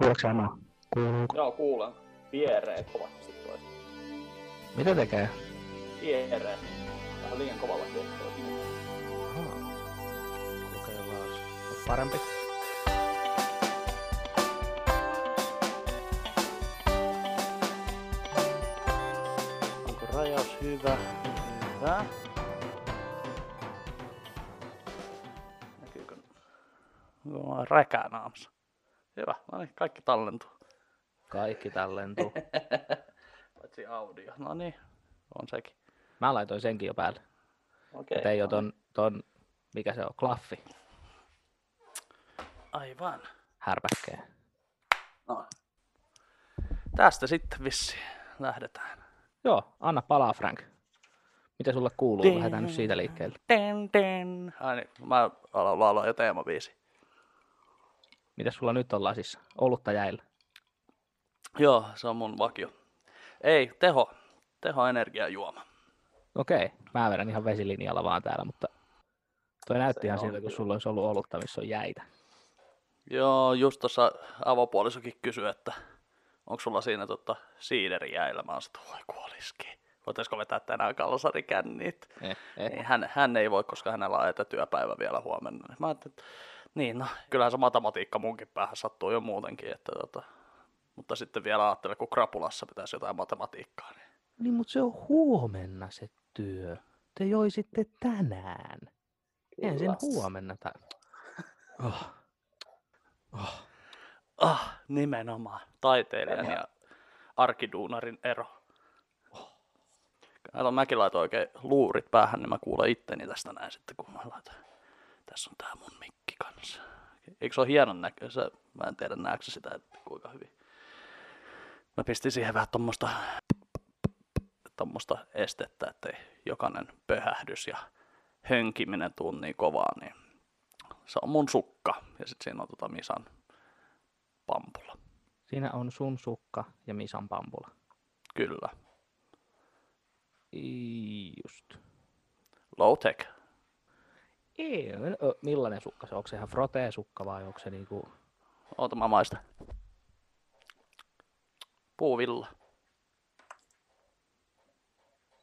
Kuuleeko mua? Kuuluuko? Joo, kuulen. Vieree kovasti toi. Mitä tekee? Vieree. Vähän liian kovalla tehtävä. Ahaa. Kokeillaan. Parempi. Onko rajaus hyvä? Hyvä. Näkyykö? On räkää naamassa. Hyvä, no niin, kaikki tallentuu. Kaikki tallentuu. Paitsi audio. No niin, on sekin. Mä laitoin senkin jo päälle. Okei. Okay, ei ole ton, ton, mikä se on, klaffi, Aivan. härpäkkeen. No, Tästä sitten vissi lähdetään. Joo, anna palaa Frank. Mitä sulle kuuluu? Lähdetään nyt siitä liikkeelle. Den, den. Ai niin, mä aloin laulaa jo teemabiisi. Mitä sulla nyt on lasissa? Olutta jäillä. Joo, se on mun vakio. Ei, teho. Teho energiajuoma. Okei, mä vedän ihan vesilinjalla vaan täällä, mutta toi näytti Se ihan siltä, kun sulla olisi ollut olutta, missä on jäitä. Joo, just tuossa avopuolisokin kysyi, että onko sulla siinä tota siideri jäillä. Mä oon voi kuoliski. Voitaisko vetää tänään kalsarikännit? Eh, eh. Niin, hän, hän, ei voi, koska hänellä on etätyöpäivä vielä huomenna. Niin Mä ajattelin, että niin no, kyllähän se matematiikka munkin päähän sattuu jo muutenkin. Että tota, mutta sitten vielä ajattelen, kun krapulassa pitäisi jotain matematiikkaa. Niin. Niin, mutta se on huomenna se työ. Te joisitte tänään. Ensin Kyllä. huomenna. Tai... Oh. Oh. Ah, nimenomaan. Taiteilijan ja arkiduunarin ero. Kato, mäkin laitoin oikein luurit päähän, niin mä kuulen itteni tästä näin sitten, kun mä laitan. Tässä on tää mun mikki kanssa. Eikö se ole hienon näköistä? Mä en tiedä näetkö sitä, että kuinka hyvin. Mä pistin siihen vähän tommosta, tommosta estettä, ettei jokainen pöhähdys ja hönkiminen tuu niin kovaa, niin se on mun sukka. Ja sitten siinä on tota Misan pampula. Siinä on sun sukka ja Misan pampula. Kyllä. Just. Low tech. Ei, millainen sukka se on? Onko se ihan frotee-sukka vai onko se niinku... Oota mä maista. Puuvilla.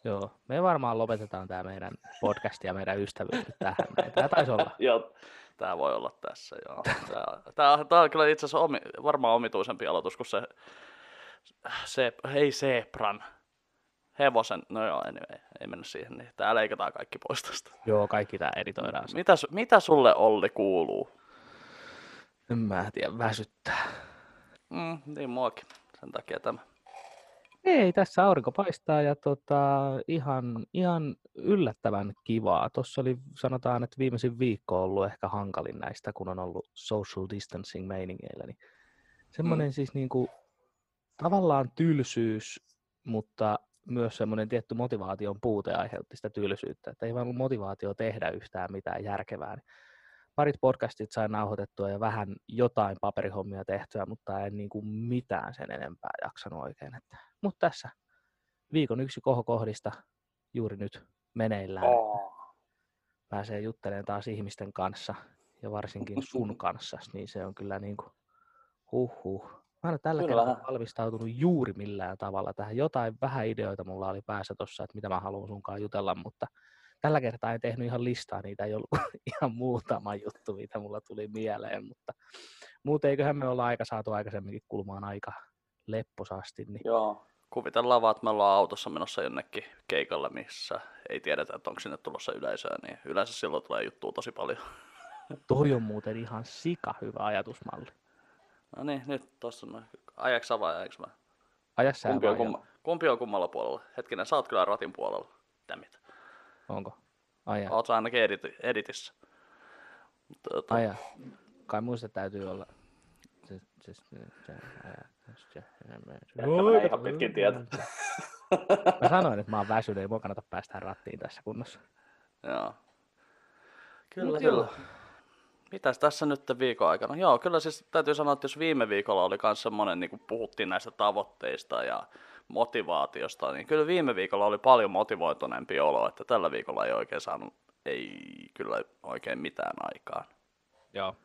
Joo, me varmaan lopetetaan tämä meidän podcast ja meidän ystävyys nyt tähän. Tää taisi olla. Joo, Tää voi olla tässä, joo. Tää, tää, tää on kyllä itse asiassa omi, varmaan omituisempi aloitus kuin se, se ei Sebran, hevosen, no joo, anyway, ei mennä siihen, niin tää leikataan kaikki pois tästä. Joo, kaikki tää editoidaan. Mitä, mitä sulle Olli kuuluu? En mä tiedä, väsyttää. Mm, niin muakin, sen takia tämä. Ei, tässä aurinko paistaa ja tota, ihan, ihan yllättävän kivaa. Tuossa oli, sanotaan, että viimeisin viikko on ollut ehkä hankalin näistä, kun on ollut social distancing meiningeillä. Niin semmoinen mm. siis niinku, tavallaan tylsyys, mutta myös semmoinen tietty motivaation puute aiheutti sitä tylsyyttä, että ei vaan ollut motivaatio tehdä yhtään mitään järkevää. Niin parit podcastit sain nauhoitettua ja vähän jotain paperihommia tehtyä, mutta en niin kuin mitään sen enempää jaksanut oikein. Että. Mutta tässä viikon yksi kohokohdista juuri nyt meneillään. Oh. Pääsee juttelemaan taas ihmisten kanssa ja varsinkin sun kanssa, niin se on kyllä niin kuin huhhuh. Mä en ole tällä Kyllä. kertaa valmistautunut juuri millään tavalla tähän. Jotain vähän ideoita mulla oli päässä tuossa, että mitä mä haluan sunkaan jutella, mutta tällä kertaa en tehnyt ihan listaa, niitä ei ollut ihan muutama juttu, mitä mulla tuli mieleen, mutta muuten eiköhän me olla aika saatu aikaisemminkin kulmaan aika lepposasti, niin Joo. Kuvitellaan vaan, että me ollaan autossa menossa jonnekin keikalle, missä ei tiedetä, että onko sinne tulossa yleisöä, niin yleensä silloin tulee juttua tosi paljon. toi on muuten ihan sika hyvä ajatusmalli. No niin, nyt tossa noin. Ajaksä vai ajaksä mä? Aja sä Kumpi on kumma? Kumpi on kummalla puolella? Hetkinen, sä oot kyllä ratin puolella. Tämmit. Onko? Aja. Oot sä ainakin editi- editissä. Mutta, tota, Aja. Kai muista täytyy olla. Menee ihan pitkin tietä. Mä sanoin, että mä oon väsynyt, ei mua kannata päästä rattiin tässä kunnossa. Joo. Kyllä, Mut kyllä. joo. Mitäs tässä nyt viikon aikana? Joo, kyllä siis täytyy sanoa, että jos viime viikolla oli myös semmoinen, niin kuin puhuttiin näistä tavoitteista ja motivaatiosta, niin kyllä viime viikolla oli paljon motivoituneempi olo, että tällä viikolla ei oikein saanut, ei kyllä oikein mitään aikaan. Joo.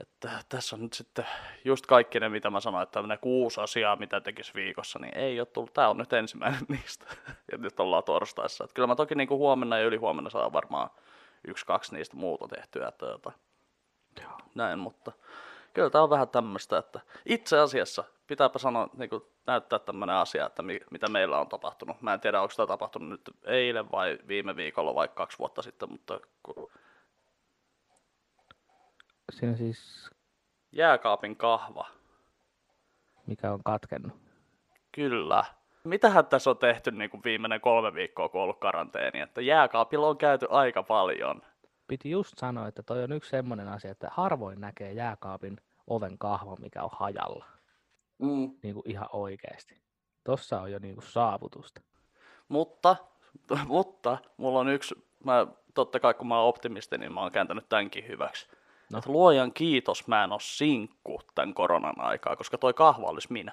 että tässä on nyt sitten just kaikki ne, mitä mä sanoin, että ne kuusi asiaa, mitä tekisi viikossa, niin ei ole tullut. Tämä on nyt ensimmäinen niistä. Ja nyt ollaan torstaissa. Että kyllä mä toki niin kuin huomenna ja ylihuomenna saa varmaan yksi, kaksi niistä muuta tehtyä. Että, tota, näin, mutta kyllä tämä on vähän tämmöistä, että itse asiassa pitääpä sanoa, niin kuin näyttää tämmöinen asia, että mi, mitä meillä on tapahtunut. Mä en tiedä, onko tämä tapahtunut nyt eilen vai viime viikolla vai kaksi vuotta sitten, mutta kun Siinä siis, jääkaapin kahva, mikä on katkennut. kyllä. Mitähän tässä on tehty niin kuin viimeinen kolme viikkoa, kun on ollut karanteeni, että jääkaapilla on käyty aika paljon. Piti just sanoa, että toi on yksi semmoinen asia, että harvoin näkee jääkaapin oven kahva, mikä on hajalla. Mm. Niin kuin ihan oikeasti. Tossa on jo niin kuin saavutusta. Mutta, mutta mulla on yksi, mä, totta kai kun mä oon optimisti, niin mä oon kääntänyt tämänkin hyväksi. No. Luojan kiitos mä en oo sinkku tämän koronan aikaa, koska toi kahva olisi minä.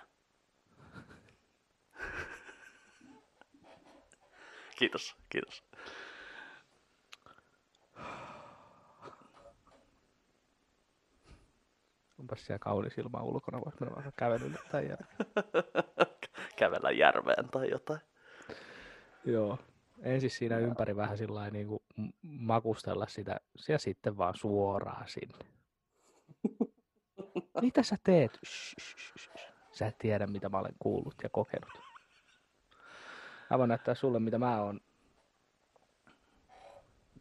Kiitos, kiitos. Onpas siellä kaunis ilma ulkona, vois mennä vaikka kävelylle tai. Kävellä järveen tai jotain. Joo. Ensin siinä ympäri vähän sillä niin kuin makustella sitä ja sitten vaan suoraan sinne. Mitä sä teet? Shh, shh, shh. Sä et tiedä, mitä mä olen kuullut ja kokenut. Mä voin näyttää sulle, mitä mä oon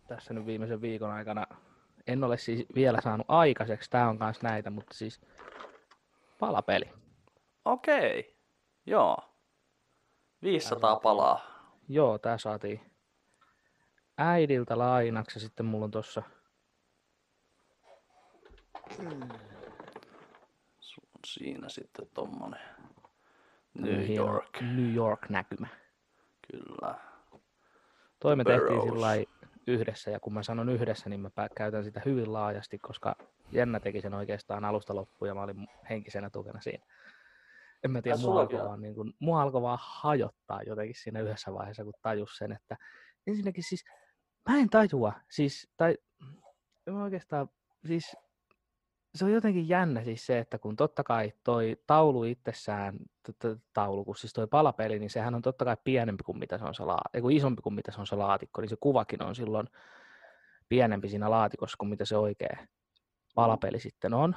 tässä nyt viimeisen viikon aikana. En ole siis vielä saanut aikaiseksi, tää on kans näitä, mutta siis palapeli. Okei, joo. 500 palaa. Joo, tää saatiin äidiltä lainaksi ja sitten mulla on tossa siinä sitten tommonen New York. New York näkymä. Kyllä. Toi me tehtiin sillä yhdessä, ja kun mä sanon yhdessä, niin mä käytän sitä hyvin laajasti, koska Jenna teki sen oikeastaan alusta loppuun, ja mä olin henkisenä tukena siinä. En mä tiedä, mua alkoi, vaan, niin kun, mua alkoi vaan hajottaa jotenkin siinä yhdessä vaiheessa, kun tajus sen, että ensinnäkin siis, mä en tajua, siis, tai mä oikeastaan, siis se on jotenkin jännä siis se, että kun totta kai toi taulu itsessään, taulu, kun siis toi palapeli, niin sehän on totta kai pienempi kuin mitä se on se laa- ei kun isompi kuin mitä se on se laatikko, niin se kuvakin on silloin pienempi siinä laatikossa kuin mitä se oikea palapeli sitten on.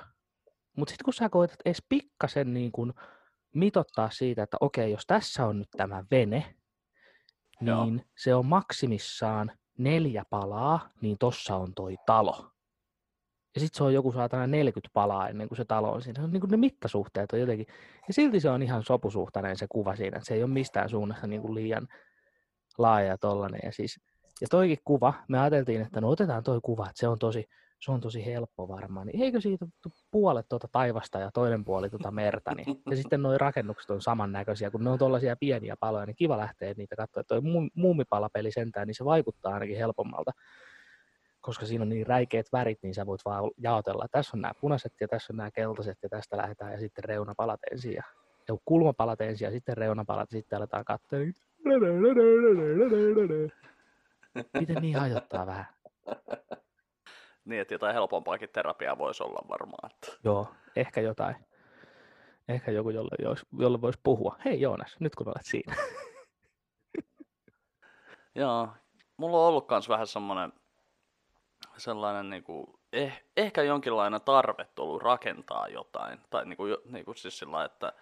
Mutta sitten kun sä koetat edes pikkasen niin kun mitottaa siitä, että okei, jos tässä on nyt tämä vene, Joo. niin se on maksimissaan neljä palaa, niin tossa on toi talo. Ja sitten se on joku saatana 40 palaa ennen kuin se talo on siinä. Se on niin kuin ne mittasuhteet on jotenkin. Ja silti se on ihan sopusuhtainen se kuva siinä. että Se ei ole mistään suunnasta niin kuin liian laaja ja tollanen. Ja, siis, ja toikin kuva, me ajateltiin, että no otetaan toi kuva, että se on tosi, se on tosi helppo varmaan. Niin eikö siitä puolet tuota taivasta ja toinen puoli tuota merta, niin, ja sitten nuo rakennukset on samannäköisiä, kun ne on tuollaisia pieniä paloja, niin kiva lähteä niitä katsoa. Toi mu- muumipalapeli sentään, niin se vaikuttaa ainakin helpommalta koska siinä on niin räikeät värit, niin sä voit vaan jaotella. Tässä on nämä punaiset ja tässä on nämä keltaiset ja tästä lähdetään ja sitten reunapalat ensin ja, ja kulmapalat ensin ja sitten reunapalat ja sitten aletaan katsoa. Niin... Miten niin hajottaa vähän? Niin, että jotain helpompaakin terapiaa voisi olla varmaan. Joo, ehkä jotain. Ehkä joku, jolle, jolle voisi puhua. Hei Joonas, nyt kun olet siinä. Joo, mulla on ollut kans vähän semmonen sellainen niinku, eh, ehkä jonkinlainen tarve tullut rakentaa jotain. Tai niinku, jo- niinku siis sillä että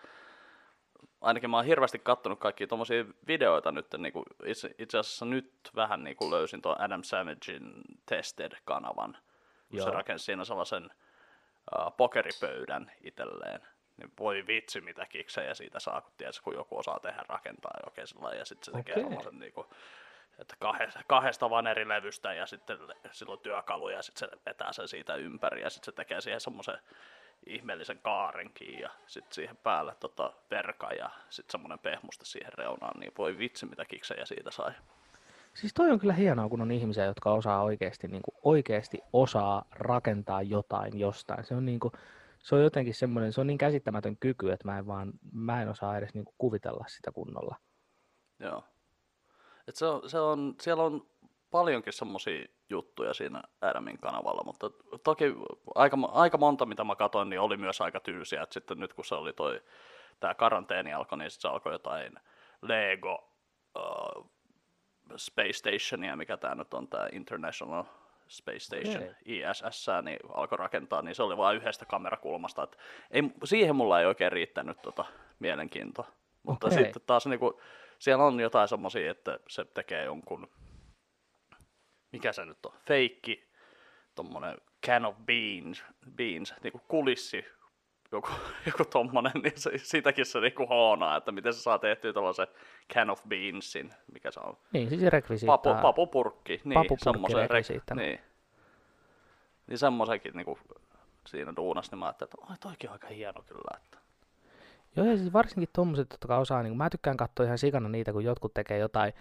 ainakin mä oon hirveästi kattonut kaikkia tommosia videoita nyt, niinku, itse, itse asiassa nyt vähän niinku löysin tuon Adam Savagein Tested-kanavan, kun se rakensi siinä sellaisen uh, pokeripöydän itselleen. Niin voi vitsi mitä kiksejä siitä saa, kun, tiedät, kun joku osaa tehdä rakentaa oikein sillä ja sitten se tekee Okei. semmoisen niinku, että kahdesta, kahdesta vaan eri levystä ja sitten silloin työkaluja ja sitten se vetää sen siitä ympäri ja sitten se tekee siihen semmoisen ihmeellisen kaarenkin ja sitten siihen päälle tota verka ja sitten semmoinen pehmuste siihen reunaan, niin voi vitsi mitä kiksejä siitä sai. Siis toi on kyllä hienoa, kun on ihmisiä, jotka osaa oikeasti, niin kuin, oikeasti osaa rakentaa jotain jostain. Se on, niin kuin, se on jotenkin semmoinen, se on niin käsittämätön kyky, että mä en, vaan, mä en osaa edes niin kuin, kuvitella sitä kunnolla. Joo. Et se on, se on, siellä on paljonkin semmosia juttuja siinä Adamin kanavalla, mutta toki aika, aika monta, mitä mä katsoin, niin oli myös aika tyysiä, että sitten nyt kun se oli toi, tämä karanteeni alkoi, niin sitten se alkoi jotain Lego uh, Space Stationia, mikä tämä nyt on, tämä International Space Station, Okei. ISS, niin alkoi rakentaa, niin se oli vain yhdestä kamerakulmasta. Et ei, siihen mulla ei oikein riittänyt tota mielenkiintoa. Mutta Okei. sitten taas niinku, siellä on jotain semmoisia, että se tekee jonkun, mikä se nyt on, feikki, tommonen can of beans, beans niinku kulissi, joku, joku tommonen, niin se, sitäkin se niinku hoonaa, että miten se saa tehtyä tuollaisen can of beansin, mikä se on, Niin, siis rekvisiittaa. Papu, papupurkki, niin, Papupurkki semmoisen rek- rekvisiittana. niin. Niin semmoisenkin niinku siinä duunas, niin mä ajattelin, että oi toikin on aika hieno kyllä. Että. Joo, ja siis varsinkin tommoset, jotka osaa, niin mä tykkään katsoa ihan sikana niitä, kun jotkut tekee jotain,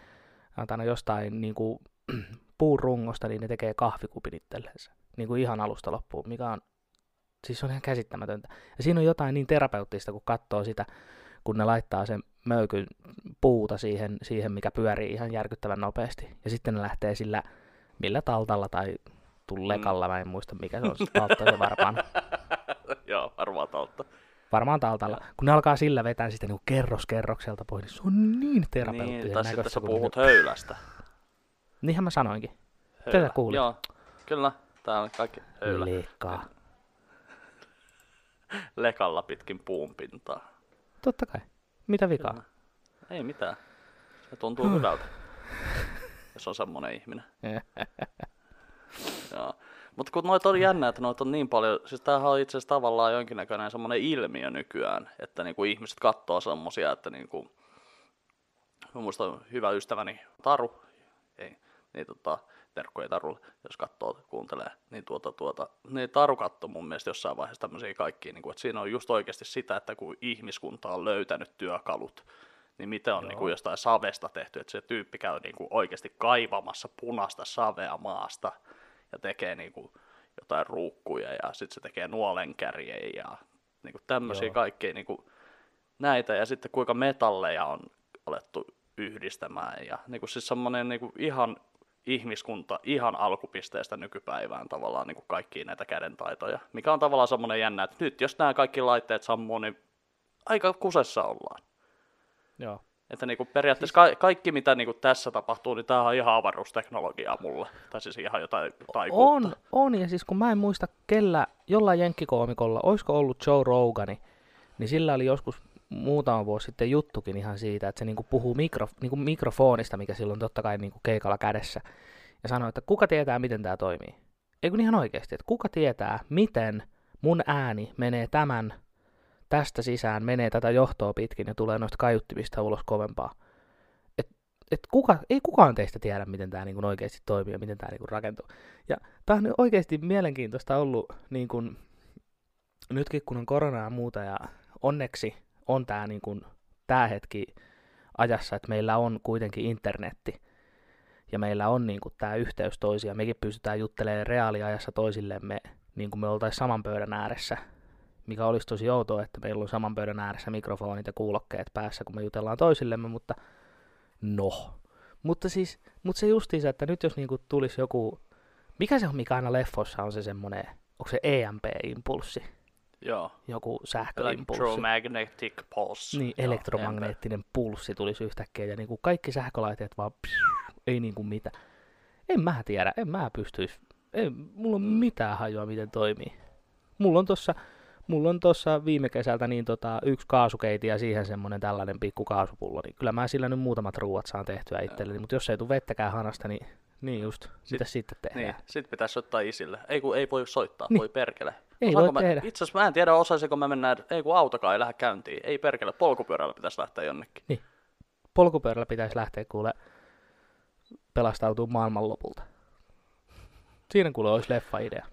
sanotaan jostain niin kuin, puurungosta, niin ne tekee kahvikupin itsellensä. Niin kuin ihan alusta loppuun, mikä on, siis on ihan käsittämätöntä. Ja siinä on jotain niin terapeuttista, kun katsoo sitä, kun ne laittaa sen möykyn puuta siihen, siihen, mikä pyörii ihan järkyttävän nopeasti. Ja sitten ne lähtee sillä, millä taltalla tai tullekalla, mä en muista mikä se on, se taltta se varmaan. Joo, arvaa tautta. Varmaan taltalla. Kun ne alkaa sillä vetää sitä niin kerros kerrokselta pois, niin se on niin terapeuttisen Niin, tai sitten näköistä. sä puhut ne- höylästä. Niinhän mä sanoinkin. Höylä. kuulit. Joo, kyllä. Tää on kaikki höylä. Leikkaa. Lekalla pitkin puun pintaa. Totta kai. Mitä vikaa? Kyllä. Ei mitään. Se tuntuu hyvältä. Jos on semmonen ihminen. Joo. Mutta kun noita on jännä, että noita on niin paljon, siis tämähän on itse asiassa tavallaan jonkinnäköinen semmoinen ilmiö nykyään, että niinku ihmiset katsoo semmosia, että niinku, mä muistan hyvä ystäväni Taru, ei, niin tota, terkkuja Tarulle, jos katsoo, kuuntelee, niin tuota, tuota, niin Taru katsoi mun mielestä jossain vaiheessa tämmöisiä kaikkia, niin kuin, että siinä on just oikeasti sitä, että kun ihmiskunta on löytänyt työkalut, niin miten on niin kuin jostain savesta tehty, että se tyyppi käy niin kuin oikeasti kaivamassa punaista savea maasta ja tekee niin kuin jotain ruukkuja ja sitten se tekee nuolenkärjejä ja niin kuin tämmöisiä Joo. kaikkea niin kuin näitä ja sitten kuinka metalleja on alettu yhdistämään ja niin kuin siis semmoinen niin kuin ihan ihmiskunta ihan alkupisteestä nykypäivään tavallaan niin kuin kaikkia näitä kädentaitoja, mikä on tavallaan semmoinen jännä, että nyt jos nämä kaikki laitteet sammuu, niin aika kusessa ollaan. Joo. Että niinku periaatteessa ka- kaikki, mitä niinku tässä tapahtuu, niin tämä on ihan avaruusteknologiaa mulle. Tai siis ihan jotain taikuutta. On, on, ja siis kun mä en muista kellä, jollain jenkkikoomikolla, olisiko ollut Joe Rogani, niin sillä oli joskus muutama vuosi sitten juttukin ihan siitä, että se niinku puhuu mikro, niinku mikrofonista, mikä silloin totta kai niinku keikalla kädessä, ja sanoi, että kuka tietää, miten tämä toimii. Ei kun ihan oikeasti, että kuka tietää, miten mun ääni menee tämän tästä sisään, menee tätä johtoa pitkin ja tulee noista kaiuttimista ulos kovempaa. Et, et kuka, ei kukaan teistä tiedä, miten tämä niinku oikeasti toimii ja miten tämä niinku rakentuu. Ja tämä on oikeasti mielenkiintoista ollut niin kun, nytkin kun on korona ja muuta ja onneksi on tämä niin kun, tää hetki ajassa, että meillä on kuitenkin internetti ja meillä on niin tämä yhteys toisia. Mekin pystytään juttelemaan reaaliajassa toisillemme niin kuin me oltaisiin saman pöydän ääressä, mikä olisi tosi outoa, että meillä on saman pöydän ääressä mikrofonit ja kuulokkeet päässä, kun me jutellaan toisillemme, mutta no. Mutta siis, mutta se justiinsa, että nyt jos niinku tulisi joku, mikä se on, mikä aina leffoissa on se semmoinen, onko se EMP-impulssi, Joo. joku sähköimpulssi. Electromagnetic pulse. Niin, Joo, elektromagneettinen pulssi tulisi yhtäkkiä ja niin kuin kaikki sähkölaitteet vaan psiu, ei niin kuin mitä. En mä tiedä, en mä pystyisi, ei, mulla on mitään hajua miten toimii. Mulla on tossa, mulla on tossa viime kesältä niin tota, yksi kaasukeiti ja siihen semmonen tällainen pikku kaasupullo, niin kyllä mä sillä nyt muutamat ruuat saan tehtyä itselleni, mutta jos ei tule vettäkään hanasta, niin, niin just, mitä sitten tehdään? Niin, sit pitäisi soittaa isille. Ei kun ei voi soittaa, Niin. voi perkele. Ei Osaanko voi mä, tehdä. Itse asiassa mä en tiedä, osaisinko mä mennä, ei kun autokaan ei lähde käyntiin. Ei perkele, polkupyörällä pitäisi lähteä jonnekin. Polkupyörällä pitäisi lähteä kuule pelastautua maailmanlopulta. Siinä kuule olisi leffa-idea.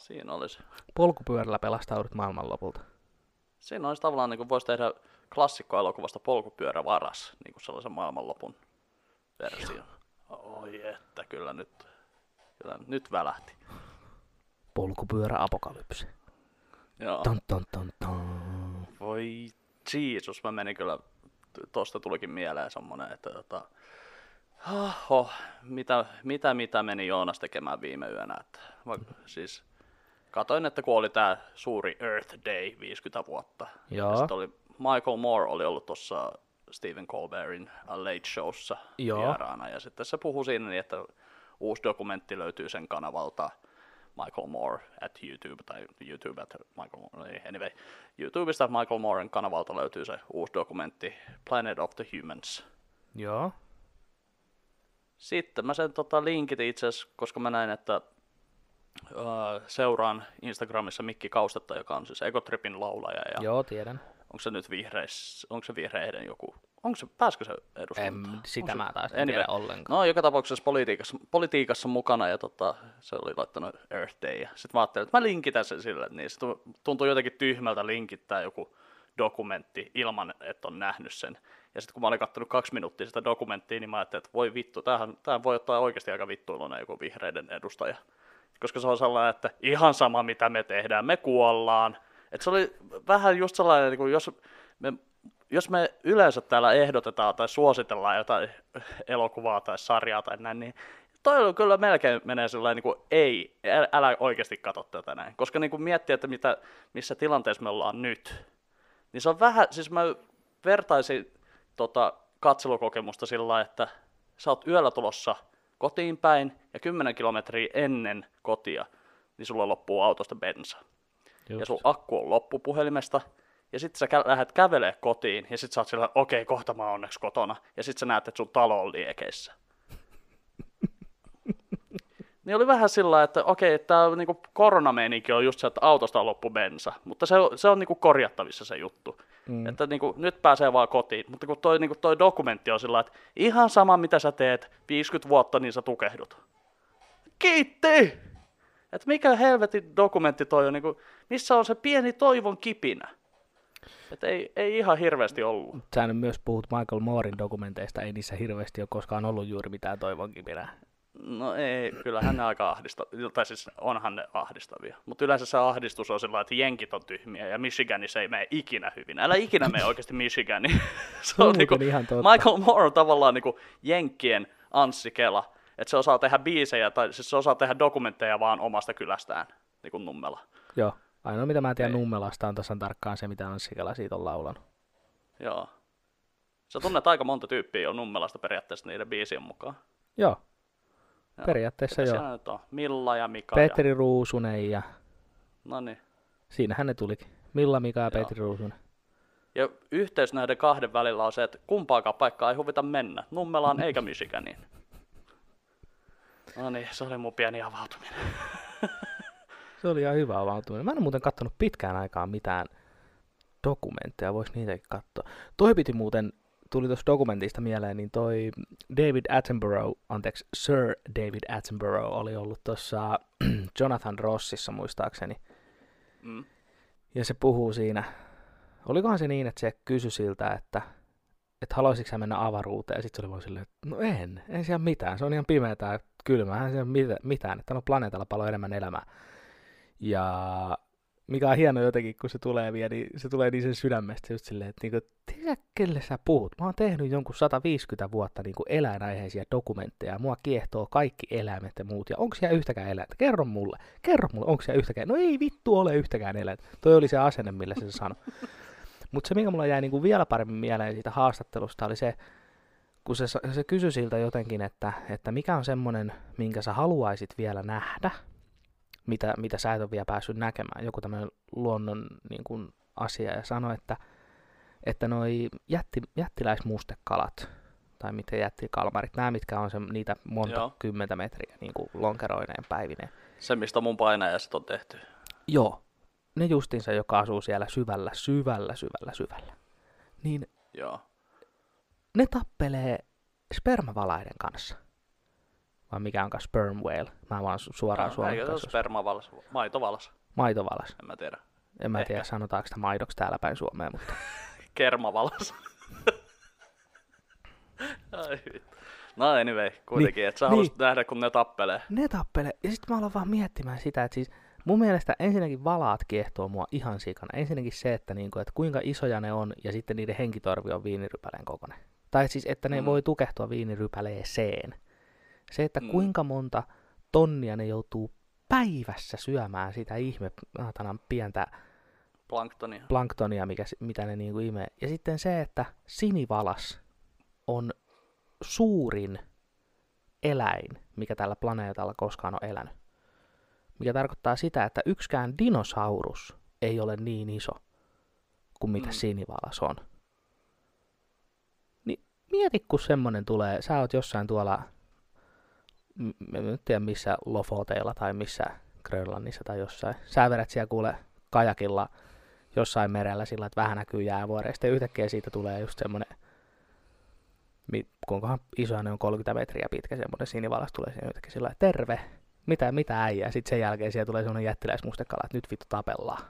Siinä olisi. Polkupyörällä pelastaudut maailmanlopulta. Siinä olisi tavallaan, niin kuin voisi tehdä klassikkoelokuvasta polkupyörä varas, niin kuin sellaisen maailmanlopun versio. Oi että, kyllä nyt, kyllä nyt välähti. Polkupyörä apokalypse. Joo. Ton, ton, ton, ton. Voi Jeesus, mä menin kyllä, tuosta tulikin mieleen semmonen, että tota, Oho, mitä, mitä, mitä meni Joonas tekemään viime yönä? Että, va, siis, katoin, että kun oli tämä suuri Earth Day 50 vuotta. Joo. Ja sitten oli Michael Moore oli ollut tuossa Stephen Colbertin Late Showssa Joo. vieraana. Ja sitten se puhui siinä niin, että uusi dokumentti löytyy sen kanavalta Michael Moore at YouTube, tai YouTube at Michael Moore, ei, anyway, YouTubesta Michael Mooren kanavalta löytyy se uusi dokumentti Planet of the Humans. Joo. Sitten mä sen tota, linkitin itse asiassa, koska mä näin, että seuraan Instagramissa Mikki Kaustetta, joka on siis Egotripin laulaja. Ja Joo, tiedän. onko se nyt vihreissä, onko se vihreiden joku, onko se, pääskö se eduskuntaan? En, sitä Onko mä taas en tiedä ollenkaan. No joka tapauksessa politiikassa, politiikassa mukana ja tota, se oli laittanut Earth Day. Ja sitten mä ajattelin, että mä linkitän sen sille, että niin se tu- tuntuu jotenkin tyhmältä linkittää joku dokumentti ilman, että on nähnyt sen. Ja sitten kun mä olin katsonut kaksi minuuttia sitä dokumenttia, niin mä ajattelin, että voi vittu, tämähän, tämähän voi ottaa oikeasti aika vittuiluna joku vihreiden edustaja. Koska se on sellainen, että ihan sama mitä me tehdään, me kuollaan. Et se oli vähän just sellainen, kuin jos me jos me yleensä täällä ehdotetaan tai suositellaan jotain elokuvaa tai sarjaa tai näin, niin toi on kyllä melkein menee sellainen niin ei, älä, oikeasti katso tätä näin. Koska niin kuin miettii, että mitä, missä tilanteessa me ollaan nyt, niin se on vähän, siis mä vertaisin tota katselukokemusta sillä että sä oot yöllä tulossa kotiin päin ja 10 kilometriä ennen kotia, niin sulla loppuu autosta bensa ja Just. sun akku on loppu puhelimesta, ja sitten sä kä- lähdet kävelee kotiin, ja sitten sä oot sillä, okei, okay, kohta mä oon onneksi kotona, ja sitten sä näet, että sun talo on liekeissä. niin oli vähän sillä että okei, okay, tämä niinku koronameininki on just se, että autosta on loppu bensa, mutta se on, se on niinku korjattavissa se juttu. Mm. Että niinku, nyt pääsee vaan kotiin, mutta kun toi, niinku, toi dokumentti on sillä että ihan sama mitä sä teet 50 vuotta, niin sä tukehdut. Kiitti! Että mikä helvetin dokumentti toi on, niinku, missä on se pieni toivon kipinä? Että ei, ei ihan hirveästi ollut. Sä nyt myös puhut Michael Moorin dokumenteista, ei niissä hirveästi ole koskaan ollut juuri mitään toivonkipinää. No ei, kyllähän ne aika ahdistavia, tai siis onhan ne ahdistavia. Mutta yleensä se ahdistus on sillä että jenkit on tyhmiä ja Michiganissa ei mene ikinä hyvin. Älä ikinä mene oikeasti Michiganiin. se on Muuten niinku, ihan totta. Michael Moore on tavallaan niinku jenkkien Anssi Kela. Että se osaa tehdä biisejä, tai siis se osaa tehdä dokumentteja vaan omasta kylästään, niin kuin Nummela. Joo. Ainoa mitä mä tiedän Ei. Nummelasta on tasan tarkkaan se, mitä Anssi Kela siitä on laulanut. Joo. Sä tunnet aika monta tyyppiä jo Nummelasta periaatteessa niiden biisien mukaan. Joo, Joo. periaatteessa joo. nyt on? Milla ja Mika. Petteri Ruusunen ja Ja... No niin. siinähän ne tulikin. Milla, Mika ja Joo. Petri Ruusunen. Ja yhteys näiden kahden välillä on se, että kumpaakaan paikkaa ei huvita mennä. Nummelaan eikä Michiganiin. No niin, se oli mun pieni avautuminen. Se oli ihan hyvä avautuminen. Mä en muuten kattonut pitkään aikaan mitään dokumentteja, vois niitäkin katsoa. Toi piti muuten, tuli tuosta dokumentista mieleen, niin toi David Attenborough, anteeksi, Sir David Attenborough oli ollut tuossa Jonathan Rossissa muistaakseni. Mm. Ja se puhuu siinä, olikohan se niin, että se kysyi siltä, että, että haluaisitko mennä avaruuteen, ja sitten se oli vaan silleen, että no en, en siellä mitään, se on ihan pimeätä ja kylmää, eihän siellä mitään, että no planeetalla paljon enemmän elämää. Ja mikä on hieno jotenkin, kun se tulee vielä, niin se tulee niin sen sydämestä just silleen, että niinku, tiedä kelle sä puhut. Mä oon tehnyt jonkun 150 vuotta niinku eläinaiheisia dokumentteja, ja mua kiehtoo kaikki eläimet ja muut, ja onko siellä yhtäkään eläintä? Kerro mulle, kerro mulle, onko siellä yhtäkään? No ei vittu ole yhtäkään eläintä. Toi oli se asenne, millä se sanoi. Mutta se, mikä mulla jäi niinku vielä paremmin mieleen siitä haastattelusta, oli se, kun se, se kysyi siltä jotenkin, että, että mikä on semmoinen, minkä sä haluaisit vielä nähdä, mitä, mitä sä et ole vielä päässyt näkemään, joku tämmöinen luonnon niin kuin, asia, ja sanoi, että, että noi jätti, jättiläismustekalat, tai mitä jättikalmarit, nämä mitkä on se, niitä monta Joo. kymmentä metriä niin kuin lonkeroineen päivineen. Se, mistä mun painajaiset on tehty. Joo, ne justinsa, joka asuu siellä syvällä, syvällä, syvällä, syvällä. Niin Joo. ne tappelee spermavalaiden kanssa. Vai mikä onkaan sperm whale? Mä vaan su- suoraan Eikö se spermavalas? Maitovalas? Maitovalas. En mä tiedä. En mä Ehkä. tiedä, sanotaanko sitä maidoksi täällä päin Suomeen, mutta Kermavalas. Ai vittu. No anyway, kuitenkin, Niin, että sä niin. haluaisit nähdä, kun ne tappelee. ne tappelee. Ja sitten mä aloin vaan miettimään sitä, että siis mun mielestä ensinnäkin valaat kiehtoo mua ihan sikana. Ensinnäkin se, että, niinku, että kuinka isoja ne on ja sitten niiden henkitorvi on viinirypäleen kokoinen. Tai siis, että ne Mm. voi tukehtua viinirypäleeseen. Se, että Mm. kuinka monta tonnia ne joutuu päivässä syömään sitä ihme saatana pientä Planktonia. planktonia, mikä, mitä ne niinku imee. Ja sitten se, että sinivalas on suurin eläin, mikä tällä planeetalla koskaan on elänyt. Mikä tarkoittaa sitä, että yksikään dinosaurus ei ole niin iso kuin mitä Mm. sinivalas on. Niin mieti, kun semmonen tulee, sä oot jossain tuolla, en nyt tiedä missä Lofoteilla tai missä Grönlannissa tai jossain. Sä vedät siellä kuule kajakilla jossain merellä sillä, että vähän näkyy jäävuoria. Sitten yhtäkkiä siitä tulee just semmoinen, kuinkahan isoja ne on 30 metriä pitkä, semmoinen sinivalas tulee siihen yhtäkkiä sillä lailla, terve, mitä, mitä äijää. Sitten sen jälkeen siellä tulee semmoinen jättiläismustekala, että nyt vittu tapellaan.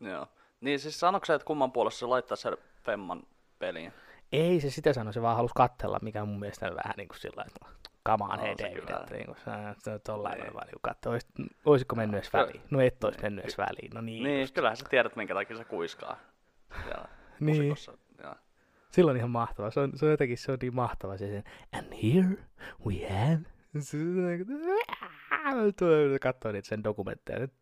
Joo. Niin siis sanoiko se, että kumman puolesta se laittaa sen femman peliin? Ei se sitä sano, se vaan halusi katsella, mikä mun mielestä on vähän niin kuin sillä että on, No, hei se David, kyllä. että niin kuin, sä, sä tollainen Niin. vaan niin katsoa, oisit, olisiko mennyt edes väliin? No et ois mennyt edes väliin, no niin. Niin, just. kyllähän sä tiedät, minkä takia se kuiskaa. Niin. Joo. Silloin ihan mahtava. Se on, se on jotenkin se on niin mahtava se sen, and here we have... Se on niin kuin- Katsoo niitä sen dokumentteja. Nyt,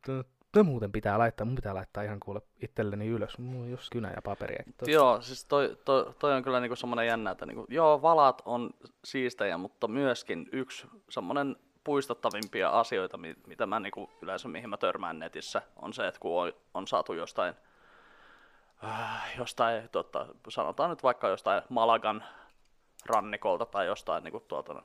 no, muuten pitää laittaa, mun pitää laittaa ihan kuule itselleni ylös. Mulla on just kynä ja tossa. Joo, siis toi, toi, toi on kyllä niinku semmoinen jännä, että niinku, joo, valat on siistejä, mutta myöskin yksi semmoinen puistottavimpia asioita, mi- mitä mä niinku yleensä mihin mä törmään netissä, on se, että kun on, on saatu jostain, äh, jostain tota, sanotaan nyt vaikka jostain Malagan rannikolta tai jostain niinku tuolta, no,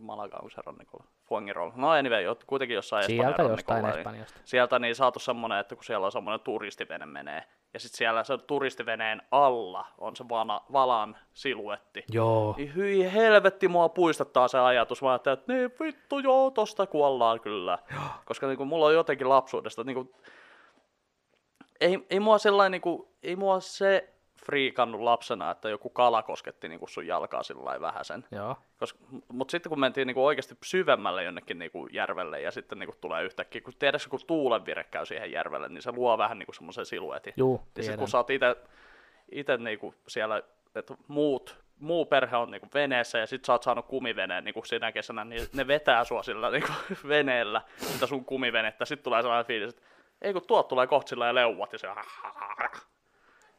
Malaga on se rannikolla, Fuengirola, no anyway, kuitenkin jossain Espanjan Sieltä jostain rannikolla, niin- Espanjasta. sieltä niin saatu semmonen, että kun siellä on semmoinen turistivene menee, ja sitten siellä se turistiveneen alla on se vana, valan siluetti. Joo. Niin hyi helvetti mua puistattaa se ajatus. Mä ajattelin, että niin vittu joo, tosta kuollaan kyllä. Koska niinku, mulla on jotenkin lapsuudesta, niinku, ei, ei mua sellainen, niinku, ei mua se friikannut lapsena, että joku kala kosketti niinku sun jalkaa sillä. Joo. Koska, mutta sitten kun mentiin niinku oikeasti syvemmälle jonnekin niinku järvelle ja sitten niinku tulee yhtäkkiä, kun tiedätkö kun tuulenvire käy siihen järvelle, niin se luo vähän niinku semmoisen siluetin. Juu, Ja sitten tiedän. kun sä oot ite, ite niinku siellä, että muut, muu perhe on niinku veneessä ja sit sä oot saanut kumiveneen niinku sinä kesänä, niin ne vetää sua sillä niinku veneellä, sitä sun kumivenettä. Sitten tulee sellainen fiilis, että ei kun tuot tulee kohta sillä ja leuat ja se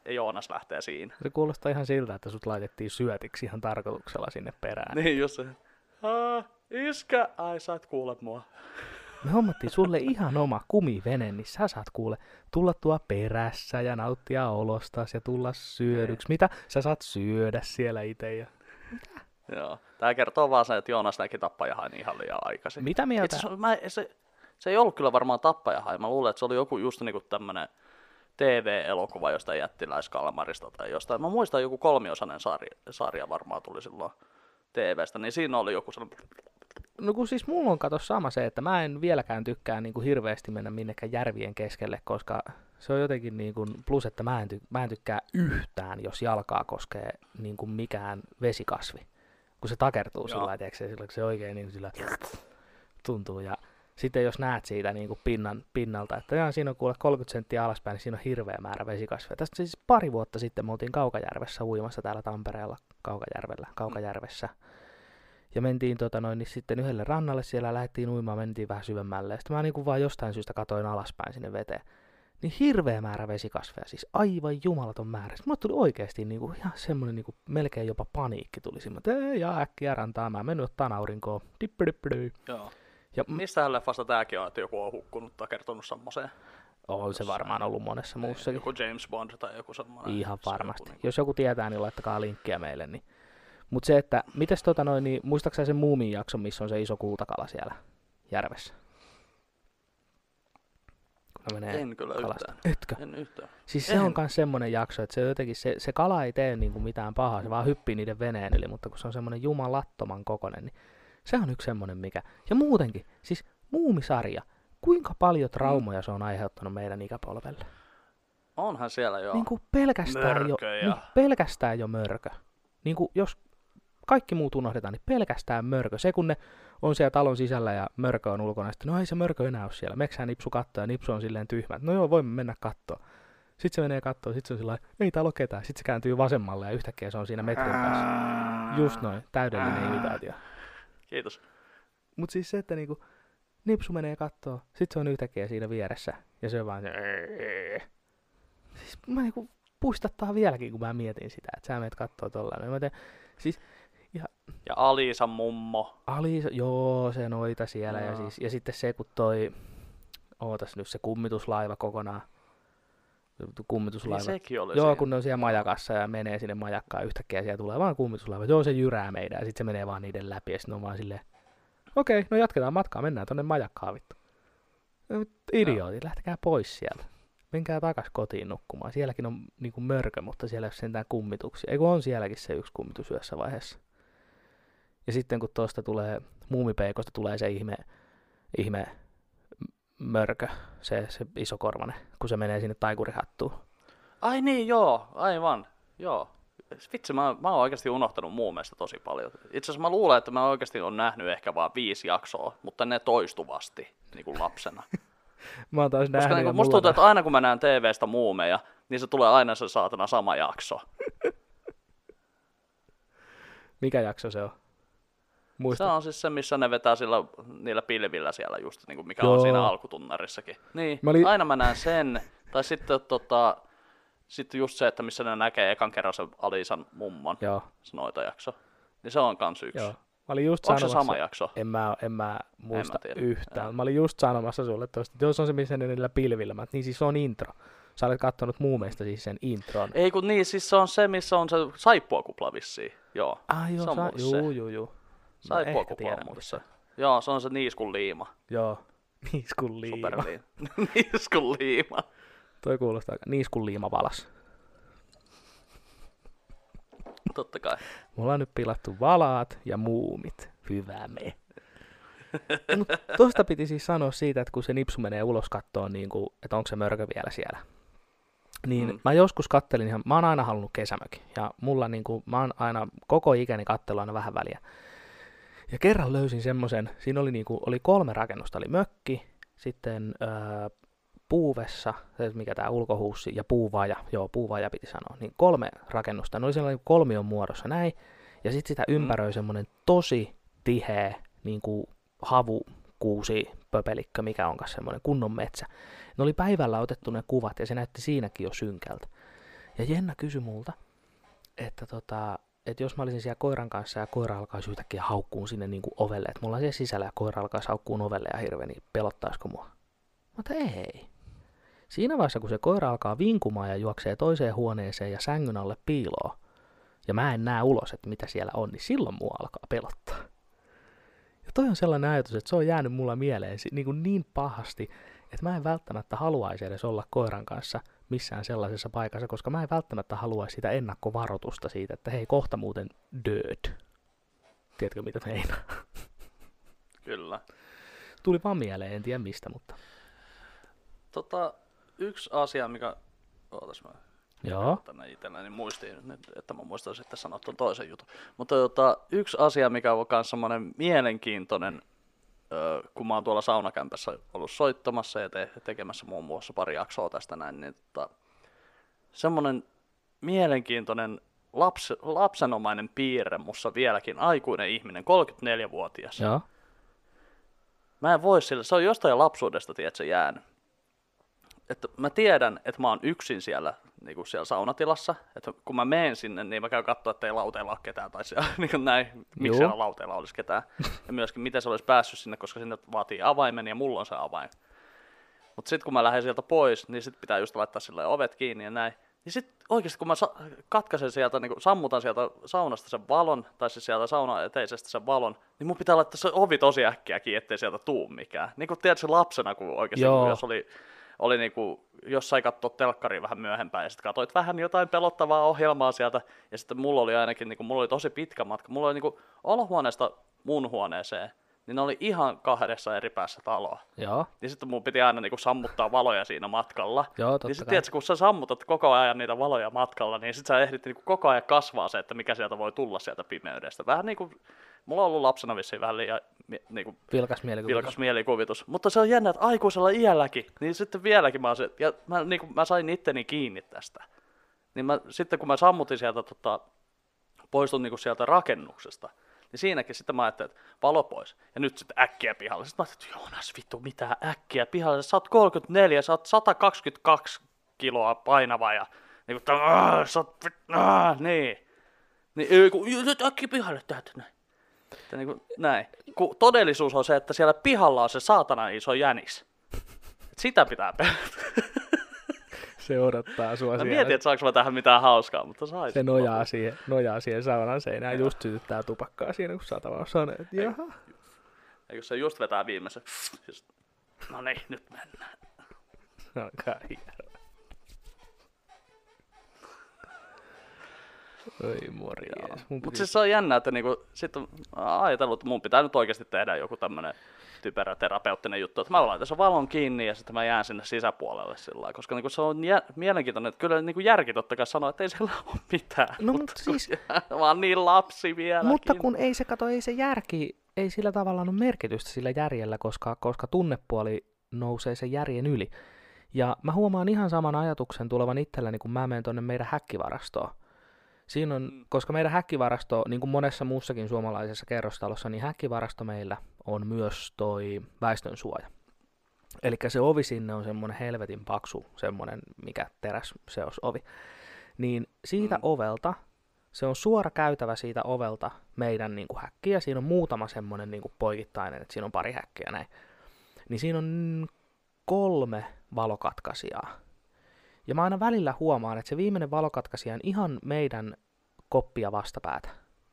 Joonas lähtee siinä. Se kuulostaa ihan siltä, että sut laitettiin syötiksi ihan tarkoituksella sinne perään. Niin just se. Iskä, ai sä et kuule mua. Me hommattiin sulle ihan oma kumivene, niin sä saat kuule tulla tuo perässä ja nauttia olostas ja tulla syödyksi. Mitä sä saat syödä siellä itse? Ja... Joo. Tää kertoo vaan sen, että Joonas näki tappajahain ihan liian aikaisin. Mitä mieltä? Itse mä, se, se ei ollut kyllä varmaan tappajahai. Mä luulen, että se oli joku just niinku tämmönen TV-elokuva jostain jättiläiskalmarista tai jostain. Mä muistan joku kolmiosainen sarja, sarja varmaan tuli silloin TVstä, niin siinä oli joku sellainen... No kun siis mulla on kato sama se, että mä en vieläkään tykkää niin kuin hirveästi mennä minnekään järvien keskelle, koska se on jotenkin niin kuin, plus että mä en, ty- mä en tykkää yhtään, jos jalkaa koskee niin kuin mikään vesikasvi. Kun se takertuu Joo. sillä lailla, tiedätkö, sillä se oikein niin sillä tuntuu. Ja sitten jos näet siitä niin kuin pinnan, pinnalta, että jaa, siinä on kuule 30 senttiä alaspäin, niin siinä on hirveä määrä vesikasveja. Tästä siis pari vuotta sitten me oltiin Kaukajärvessä uimassa täällä Tampereella, Kaukajärvellä, Kaukajärvessä. Ja mentiin tota noin, niin sitten yhdelle rannalle siellä, lähdettiin uimaan, mentiin vähän syvemmälle. Ja sitten mä niinku vaan jostain syystä katoin alaspäin sinne veteen. Niin hirveä määrä vesikasveja, siis aivan jumalaton määrä. Sitten mulle tuli oikeasti niinku ihan semmonen niinku melkein jopa paniikki tuli siinä, että ei, ja äkkiä rantaa, mä menen ottaan aurinkoa. Dippidippidy. Joo. Ja m- Mistähän leffasta tääkin on, että joku on hukkunut tai kertonut semmoiseen? on se varmaan ollut monessa muussakin. Joku James Bond tai joku semmoinen. Ihan se varmasti. Joku, niinku... Jos joku tietää, niin laittakaa linkkiä meille. Niin. Mutta se, että mites tota noin, niin muistaakseni sen muumin jakson, missä on se iso kultakala siellä järvessä? Kun ne menee En kyllä kalastaa. yhtään. Etkö? En yhtään. Siis se En. on myös semmoinen jakso, että se jotenkin, se, se kala ei tee niinku mitään pahaa, se vaan hyppii niiden veneen yli, mutta kun se on semmoinen jumalattoman kokonen, niin se on yksi semmoinen mikä. Ja muutenkin, siis muumisarja, kuinka paljon traumoja se on aiheuttanut meidän ikäpolvelle? Onhan siellä joo. Niin kuin pelkästään, jo, Mörköjä. niin, pelkästään jo mörkö. Niin kuin jos kaikki muut unohdetaan, niin pelkästään mörkö. Se kun ne on siellä talon sisällä ja mörkö on ulkona, sitten no ei se mörkö enää ole siellä. Meksää nipsu kattoa ja nipsu on silleen tyhmä. No joo, voimme mennä kattoon. Sitten se menee katsoa, sitten se on sillä ei täällä ole ketään. Sitten se kääntyy vasemmalle ja yhtäkkiä se on siinä metrin päässä. Just noin, täydellinen imitaatio. Kiitos. Mutta siis se, että niinku, Nipsu menee kattoo, sit se on yhtäkkiä siinä vieressä. Ja se on vaan se... Siis mä niinku puistattaa vieläkin, kun mä mietin sitä, että sä menet kattoo tollaan. Mä teen, siis Ja Alisa mummo. Ali, joo, se noita siellä. Ja, Joo. siis, ja sitten se, kun toi, ootas nyt se kummituslaiva kokonaan. Niin Kummituslaiva. sekin oli Joo, siinä. kun ne on siellä majakassa ja menee sinne majakkaan yhtäkkiä, siellä tulee vaan kummituslaiva. Joo, se jyrää meidän ja sitten se menee vaan niiden läpi ja sitten on vaan silleen, okei, no jatketaan matkaa, mennään tonne majakkaan vittu. No, Idiootit, lähtekää pois sieltä. Menkää takas kotiin nukkumaan. Sielläkin on niinku mörkö, mutta siellä ei ole sentään kummituksia. Ei kun on sielläkin se yksi kummitus yhdessä vaiheessa. Ja sitten kun tuosta tulee, muumipeikosta tulee se ihme, ihme mörkö, se, se iso korvane, kun se menee sinne taikurihattuun. Ai niin, joo, aivan. Joo. Vitsi, mä, mä oon oikeasti unohtanut muumeista tosi paljon. Itse asiassa mä luulen, että mä oikeasti on nähnyt ehkä vaan viisi jaksoa, mutta ne toistuvasti niin kuin lapsena. Mä oon taas Koska nähnyt niin kuin, musta tuntuu, että aina kun mä näen TV-stä muumeja, niin se tulee aina se saatana sama jakso. Mikä jakso se on? Se Muista. on siis se, missä ne vetää sillä, niillä pilvillä siellä just, niin kuin mikä Joo. on siinä alkutunnarissakin. Niin, Mä olin- aina mä näen sen. Tai sitten tota, sitten just se, että missä ne näkee ekan kerran sen Alisan mummon, Joo, se noita jakso. Niin se on kans yksi. joo. Mä olin just Onko se sanomassa, sama jakso? en mä, en mä muista tiedä. yhtään. Joo. Mä olin just sanomassa sulle tosta, että jos on se missä ne niillä pilvillä. Mä, niin siis se on intro. Sä olet kattonut muumeista siis sen intron. Ei kun niin, siis se on se, missä on se saippuakupla vissiin. Joo, Ah joo, se on sa- se. juu, juu, juu. Tiedän, mulle missä. se. Joo, se on se niiskun liima. Joo. Niiskun liima. Superliima. niiskun liima. Toi kuulostaa aika. Niiskun liima valas. Totta kai. Mulla on nyt pilattu valaat ja muumit. Hyvä me. Mut tosta piti siis sanoa siitä, että kun se nipsu menee ulos kattoon, niin kuin, että onko se mörkö vielä siellä. Niin Mm. mm. mä joskus kattelin ihan, mä oon aina halunnut kesämökin. Ja mulla niin kuin, mä oon aina koko ikäni kattellut aina vähän väliä. Ja kerran löysin semmoisen, siinä oli, niin kuin, oli kolme rakennusta, oli mökki, sitten öö, puuvessa, se mikä tämä ulkohuussi, ja puuvaja, joo puuvaja piti sanoa, niin kolme rakennusta, ne oli sellainen kolmion muodossa näin, ja sitten sitä ympäröi semmoinen tosi tiheä niin kuin havukuusi pöpelikkö, mikä onkaan semmoinen kunnon metsä. Ne oli päivällä otettu ne kuvat, ja se näytti siinäkin jo synkältä. Ja Jenna kysyi multa, että tota, että jos mä olisin siellä koiran kanssa ja koira alkaisi yhtäkkiä haukkuun sinne niin kuin ovelle, että mulla on siellä sisällä ja koira alkaisi haukkuun ovelle ja hirveä, niin pelottaisiko mua? Mä että ei. Siinä vaiheessa, kun se koira alkaa vinkumaan ja juoksee toiseen huoneeseen ja sängyn alle piiloon, ja mä en näe ulos, että mitä siellä on, niin silloin mua alkaa pelottaa. Ja toi on sellainen ajatus, että se on jäänyt mulla mieleen niin, kuin niin pahasti, että mä en välttämättä haluaisi edes olla koiran kanssa missään sellaisessa paikassa, koska mä en välttämättä haluaisi sitä ennakkovaroitusta siitä, että hei, kohta muuten död. Tiedätkö mitä meinaa? Kyllä. Tuli vaan mieleen, en tiedä mistä, mutta... Tota, yksi asia, mikä... Ootas mä Joo. tänne itselläni muistiin, että mä muistan sitten sanoa tuon toisen jutun. Mutta tota, yksi asia, mikä on myös semmoinen mielenkiintoinen, kun mä oon tuolla saunakämpässä ollut soittamassa ja te- tekemässä muun muassa pari jaksoa tästä näin, niin tota, semmoinen mielenkiintoinen laps, lapsenomainen piirre mussa vieläkin, aikuinen ihminen, 34-vuotias. Joo. Mä en voi sillä, se on jostain lapsuudesta, tiedätkö, jäänyt. Että mä tiedän, että mä oon yksin siellä, niin kuin siellä saunatilassa. Että kun mä menen sinne, niin mä käyn katsoa, että ei lauteella ole ketään. Tai siellä, niin kuin näin, miksi Joo. siellä lauteella olisi ketään. Ja myöskin, miten se olisi päässyt sinne, koska sinne vaatii avaimen ja mulla on se avain. Mutta sitten kun mä lähden sieltä pois, niin sitten pitää just laittaa sille ovet kiinni ja näin. Niin sitten oikeasti kun mä sa- katkaisen sieltä, niin kun sammutan sieltä saunasta sen valon, tai siis sieltä sauna eteisestä sen valon, niin mun pitää laittaa se ovi tosi äkkiä kiinni, ettei sieltä tuu mikään. Niin kuin tiedätkö lapsena, kun oikeasti Joo. kun jos oli, oli niin kuin, jossain katsoa telkkaria vähän myöhempään, ja sitten katsoit vähän jotain pelottavaa ohjelmaa sieltä, ja sitten mulla oli ainakin, niin kuin, mulla oli tosi pitkä matka, mulla oli niin kuin, olohuoneesta mun huoneeseen, niin ne oli ihan kahdessa eri päässä taloa. Joo, Niin sitten mun piti aina niinku sammuttaa valoja siinä matkalla. joo totta niin sitten tiedätkö, kun sä sammutat koko ajan niitä valoja matkalla, niin sitten sä ehdit niinku koko ajan kasvaa se, että mikä sieltä voi tulla sieltä pimeydestä. Vähän niin kuin, mulla on ollut lapsena vissiin vähän liian mi- niinku Vilkas mielikuvitus. vilkas mielikuvitus. Mutta se on jännä, että aikuisella iälläkin, niin sitten vieläkin mä, oon se, ja mä, niin kuin, mä sain itteni kiinni tästä. Niin mä, sitten kun mä sammutin sieltä, tota, poistun niin kuin sieltä rakennuksesta, niin siinäkin sitten mä ajattelin, että valo pois. Ja nyt sitten äkkiä pihalle. Sitten mä ajattelin, että Joonas vittu, mitä äkkiä pihalle. Sä oot 34, sä oot 122 kiloa painava ja niin kuin, sä oot, aah, niin. Niin kun, "Joo, nyt äkkiä pihalle täältä näin. Että niin kuin, näin. Kun todellisuus on se, että siellä pihalla on se saatana iso jänis. Et sitä pitää pelätä. Se odottaa sua Mä siellä. mietin, että saanko mä tähän mitään hauskaa, mutta sais. Se nojaa siihen, nojaa siihen saunan seinään, just sytyttää tupakkaa siinä, kun tavallaan sanoit, että jaha. Eikö se just vetää viimeisen? Just, no niin, nyt mennään. Alkaa hieno. Morjes. Mun Mutta siis se on jännä, että niinku, sit on ajatellut, että mun pitää nyt oikeasti tehdä joku tämmönen typerä terapeuttinen juttu, että mä laitan sen valon kiinni ja sitten mä jään sinne sisäpuolelle sillä lailla, koska niinku se on jä- mielenkiintoinen, että kyllä niinku järki totta kai sanoo, että ei siellä ole mitään. No, mutta siis- vaan niin lapsi vieläkin. Mutta kun ei se kato, ei se järki, ei sillä tavalla ole merkitystä sillä järjellä, koska, koska tunnepuoli nousee sen järjen yli. Ja mä huomaan ihan saman ajatuksen tulevan itselläni, kun mä menen tonne meidän häkkivarastoon. Siinä on, Mm. koska meidän häkkivarasto, niin kuin monessa muussakin suomalaisessa kerrostalossa, niin häkkivarasto meillä on myös toi väestönsuoja. Eli se ovi sinne on semmoinen helvetin paksu, semmoinen mikä teräs se olisi ovi. Niin siitä Mm. ovelta, se on suora käytävä siitä ovelta meidän niin kuin häkkiä. Siinä on muutama semmoinen niin kuin poikittainen, että siinä on pari häkkiä näin. Niin siinä on kolme valokatkaisijaa. Ja mä aina välillä huomaan, että se viimeinen valokatkaisija on ihan meidän koppia vastapäätä.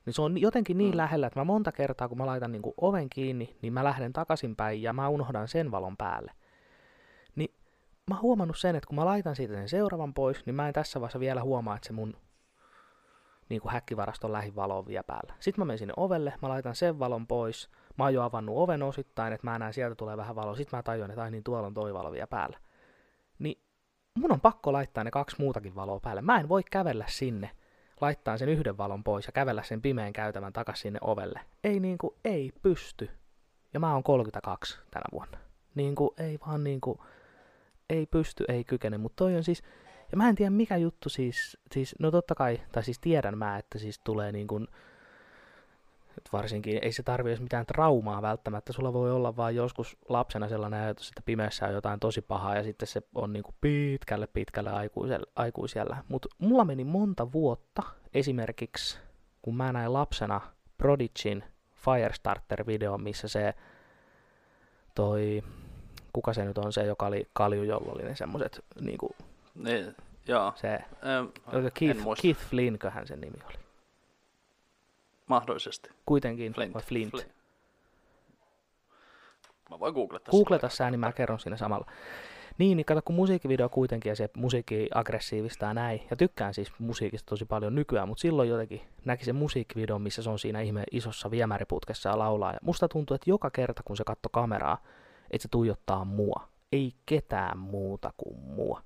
Niin se on jotenkin niin Mm. lähellä, että mä monta kertaa, kun mä laitan niin oven kiinni, niin mä lähden takaisinpäin ja mä unohdan sen valon päälle. Niin mä oon huomannut sen, että kun mä laitan siitä sen seuraavan pois, niin mä en tässä vaiheessa vielä huomaa, että se mun niin kuin häkkivaraston lähivalo on vielä päällä. Sitten mä menen sinne ovelle, mä laitan sen valon pois, mä oon jo avannut oven osittain, että mä näen sieltä tulee vähän valoa, sitten mä tajuan, että ai niin tuolla on toi valo vielä päällä. Niin mun on pakko laittaa ne kaksi muutakin valoa päälle. Mä en voi kävellä sinne, laittaa sen yhden valon pois ja kävellä sen pimeän käytävän takaisin sinne ovelle. Ei niinku, ei pysty. Ja mä oon 32 tänä vuonna. Niinku, ei vaan niinku, ei pysty, ei kykene, mutta toi on siis, ja mä en tiedä mikä juttu siis, siis no totta kai, tai siis tiedän mä, että siis tulee niin kuin, että varsinkin ei se tarvi edes mitään traumaa välttämättä, sulla voi olla vaan joskus lapsena sellainen ajatus, että pimeässä on jotain tosi pahaa ja sitten se on niin kuin pitkälle pitkälle aikuisella. Mutta mulla meni monta vuotta esimerkiksi, kun mä näin lapsena Prodigin Firestarter-video, missä se toi, kuka se nyt on se, joka oli Kalju, jolla oli ne semmoset, niinku, Niin, joo. se, Ähm, Keith. Keith Flynnköhän sen nimi oli. Mahdollisesti. Kuitenkin, Flint. vai Flint. Flint. Mä voin googlata Googleta sä, niin mä kerron siinä samalla. Niin, niin kato, kun musiikkivideo kuitenkin ja se musiikki aggressiivista ja näin, ja tykkään siis musiikista tosi paljon nykyään, mutta silloin jotenkin näki sen musiikkivideon, missä se on siinä ihme isossa viemäriputkessa ja laulaa, ja musta tuntuu, että joka kerta kun se katsoi kameraa, että se tuijottaa mua, ei ketään muuta kuin mua.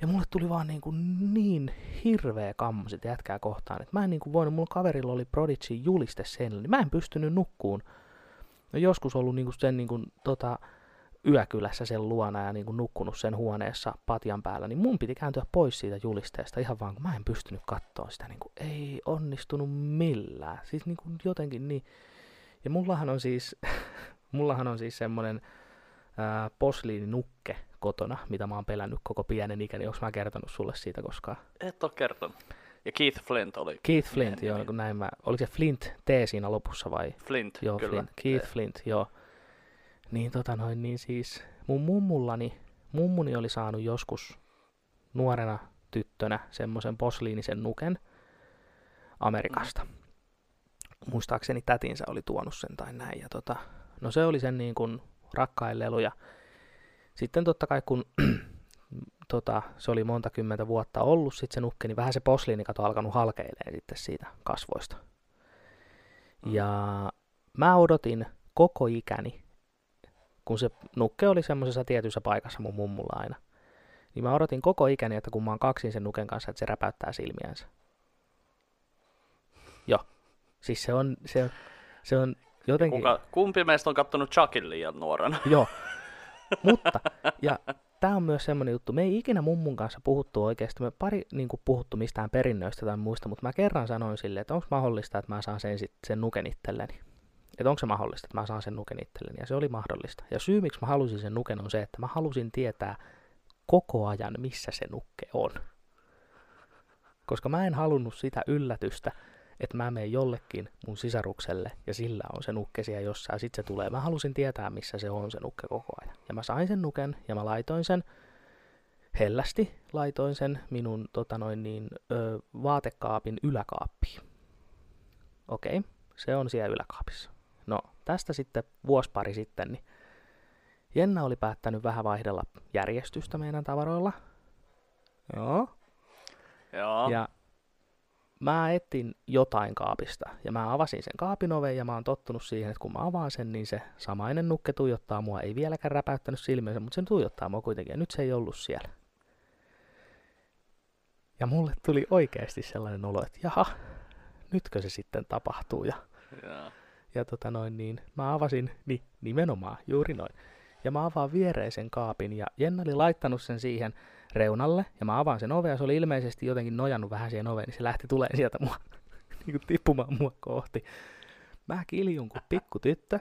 Ja mulle tuli vaan niin, kuin niin hirveä kammo sitä jätkää kohtaan, että mä en niin kuin voinut, mun kaverilla oli Prodigy juliste sen, niin mä en pystynyt nukkuun. No joskus ollut niin kuin sen niin kuin, tota, yökylässä sen luona ja niin kuin nukkunut sen huoneessa patjan päällä, niin mun piti kääntyä pois siitä julisteesta ihan vaan, kun mä en pystynyt katsoa sitä, niin kuin, ei onnistunut millään. Siis niin kuin jotenkin niin. Ja mullahan on siis, mullahan on siis semmonen ää, posliininukke kotona, mitä mä oon pelännyt koko pienen ikäni. Onko mä kertonut sulle siitä koskaan? Et ole kertonut. Ja Keith Flint oli. Keith Flint, joo, nimi. kun näin mä, oliko se Flint T siinä lopussa vai? Flint, Joo, kyllä. Flint. Keith Flint, joo. Niin tota noin, niin siis mun mummullani, mummuni oli saanut joskus nuorena tyttönä semmoisen posliinisen nuken Amerikasta. Muistaakseni tätinsä oli tuonut sen tai näin. Ja tota, no se oli sen niin kuin rakkain lelu ja sitten totta kai kun tota, se oli monta kymmentä vuotta ollut sit se nukke, niin vähän se posliinikato alkanut halkeilee sitten siitä kasvoista. Mm. Ja mä odotin koko ikäni, kun se nukke oli semmoisessa tietyssä paikassa mun mummulla aina, niin mä odotin koko ikäni, että kun mä oon kaksin sen nuken kanssa, että se räpäyttää silmiänsä. Joo. Siis se on, se on, se on jotenkin... Kuka, kumpi meistä on kattonut Chuckin liian nuorena? Joo. Mutta, ja tämä on myös semmoinen juttu, me ei ikinä mummun kanssa puhuttu oikeasti, me pari niin kuin, puhuttu mistään perinnöistä tai muista, mutta mä kerran sanoin sille, että onko mahdollista, että mä saan sen, sit, sen nuken itselleni. Että onko se mahdollista, että mä saan sen nuken itselleni, ja se oli mahdollista. Ja syy, miksi mä halusin sen nuken, on se, että mä halusin tietää koko ajan, missä se nukke on. Koska mä en halunnut sitä yllätystä, että mä menen jollekin mun sisarukselle ja sillä on se nukke siellä jossain, sit se tulee. Mä halusin tietää, missä se on se nukke koko ajan. Ja mä sain sen nuken ja mä laitoin sen, hellästi laitoin sen minun tota noin niin, ö, vaatekaapin yläkaappiin. Okei, okay, se on siellä yläkaapissa. No, tästä sitten vuosi pari sitten, niin Jenna oli päättänyt vähän vaihdella järjestystä meidän tavaroilla. Joo. Joo. Ja mä etin jotain kaapista ja mä avasin sen kaapin oven ja mä oon tottunut siihen, että kun mä avaan sen, niin se samainen nukke tuijottaa mua. Ei vieläkään räpäyttänyt silmiensä, mutta sen tuijottaa mua kuitenkin ja nyt se ei ollut siellä. Ja mulle tuli oikeasti sellainen olo, että jaha, nytkö se sitten tapahtuu ja, Joo. ja tota noin niin, mä avasin, niin nimenomaan, juuri noin. Ja mä avaan viereisen kaapin ja Jenna oli laittanut sen siihen reunalle ja mä avaan sen oven ja se oli ilmeisesti jotenkin nojannut vähän siihen oveen, niin se lähti tulee sieltä mua, niin kuin tippumaan mua kohti. Mä kiljun kuin pikku tyttö.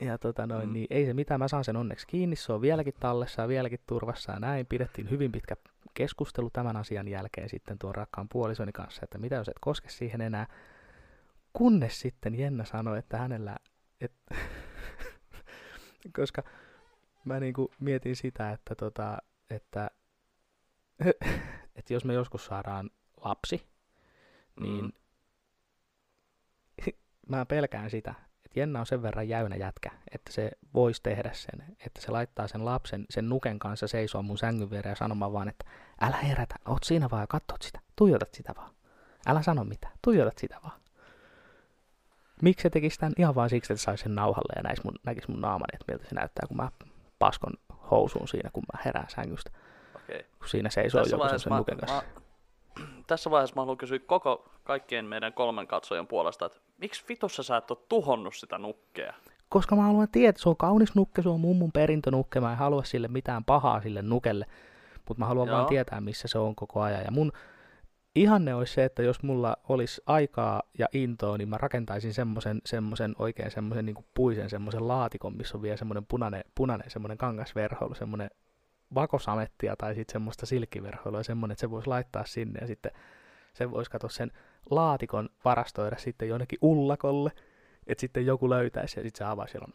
Ja tota noin, Mm. niin ei se mitään, mä saan sen onneksi kiinni, se on vieläkin tallessa ja vieläkin turvassa ja näin. Pidettiin hyvin pitkä keskustelu tämän asian jälkeen sitten tuon rakkaan puolisoni kanssa, että mitä jos et koske siihen enää. Kunnes sitten Jenna sanoi, että hänellä, et, koska mä niinku mietin sitä, että, tota, että, että jos me joskus saadaan lapsi, niin Mm. mä pelkään sitä, että Jenna on sen verran jäynä jätkä, että se voisi tehdä sen, että se laittaa sen lapsen sen nuken kanssa seisoa mun sängyn viereen ja sanomaan vaan, että älä herätä, oot siinä vaan ja katsot sitä, tuijotat sitä vaan. Älä sano mitään, tuijotat sitä vaan. Miksi se tekisi tämän ihan vaan siksi, että saisi sen nauhalle ja näis mun, näkisi mun naamani, että miltä se näyttää, kun mä paskon housuun siinä, kun mä herään sängystä, Okei. kun siinä seisoo Tässä joku sen, nuken kanssa. mä, tässä vaiheessa mä haluan kysyä koko kaikkien meidän kolmen katsojan puolesta, että miksi vitussa sä et ole tuhonnut sitä nukkea? koska mä haluan tietää, että se on kaunis nukke, se on mummun perintönukke, mä en halua sille mitään pahaa sille nukelle, mutta mä haluan Joo. vaan tietää, missä se on koko ajan. Ja mun ihanne olisi se, että jos mulla olisi aikaa ja intoa, niin mä rakentaisin semmoisen, semmoisen oikein semmoisen niin puisen semmoisen laatikon, missä on vielä semmoinen punainen, punainen semmoinen kangasverhoilu, semmoinen vakosamettia tai sitten semmoista silkkiverhoilua, semmoinen, että se voisi laittaa sinne ja sitten se voisi katsoa sen laatikon varastoida sitten jonnekin ullakolle, että sitten joku löytäisi ja sitten se avaa siellä on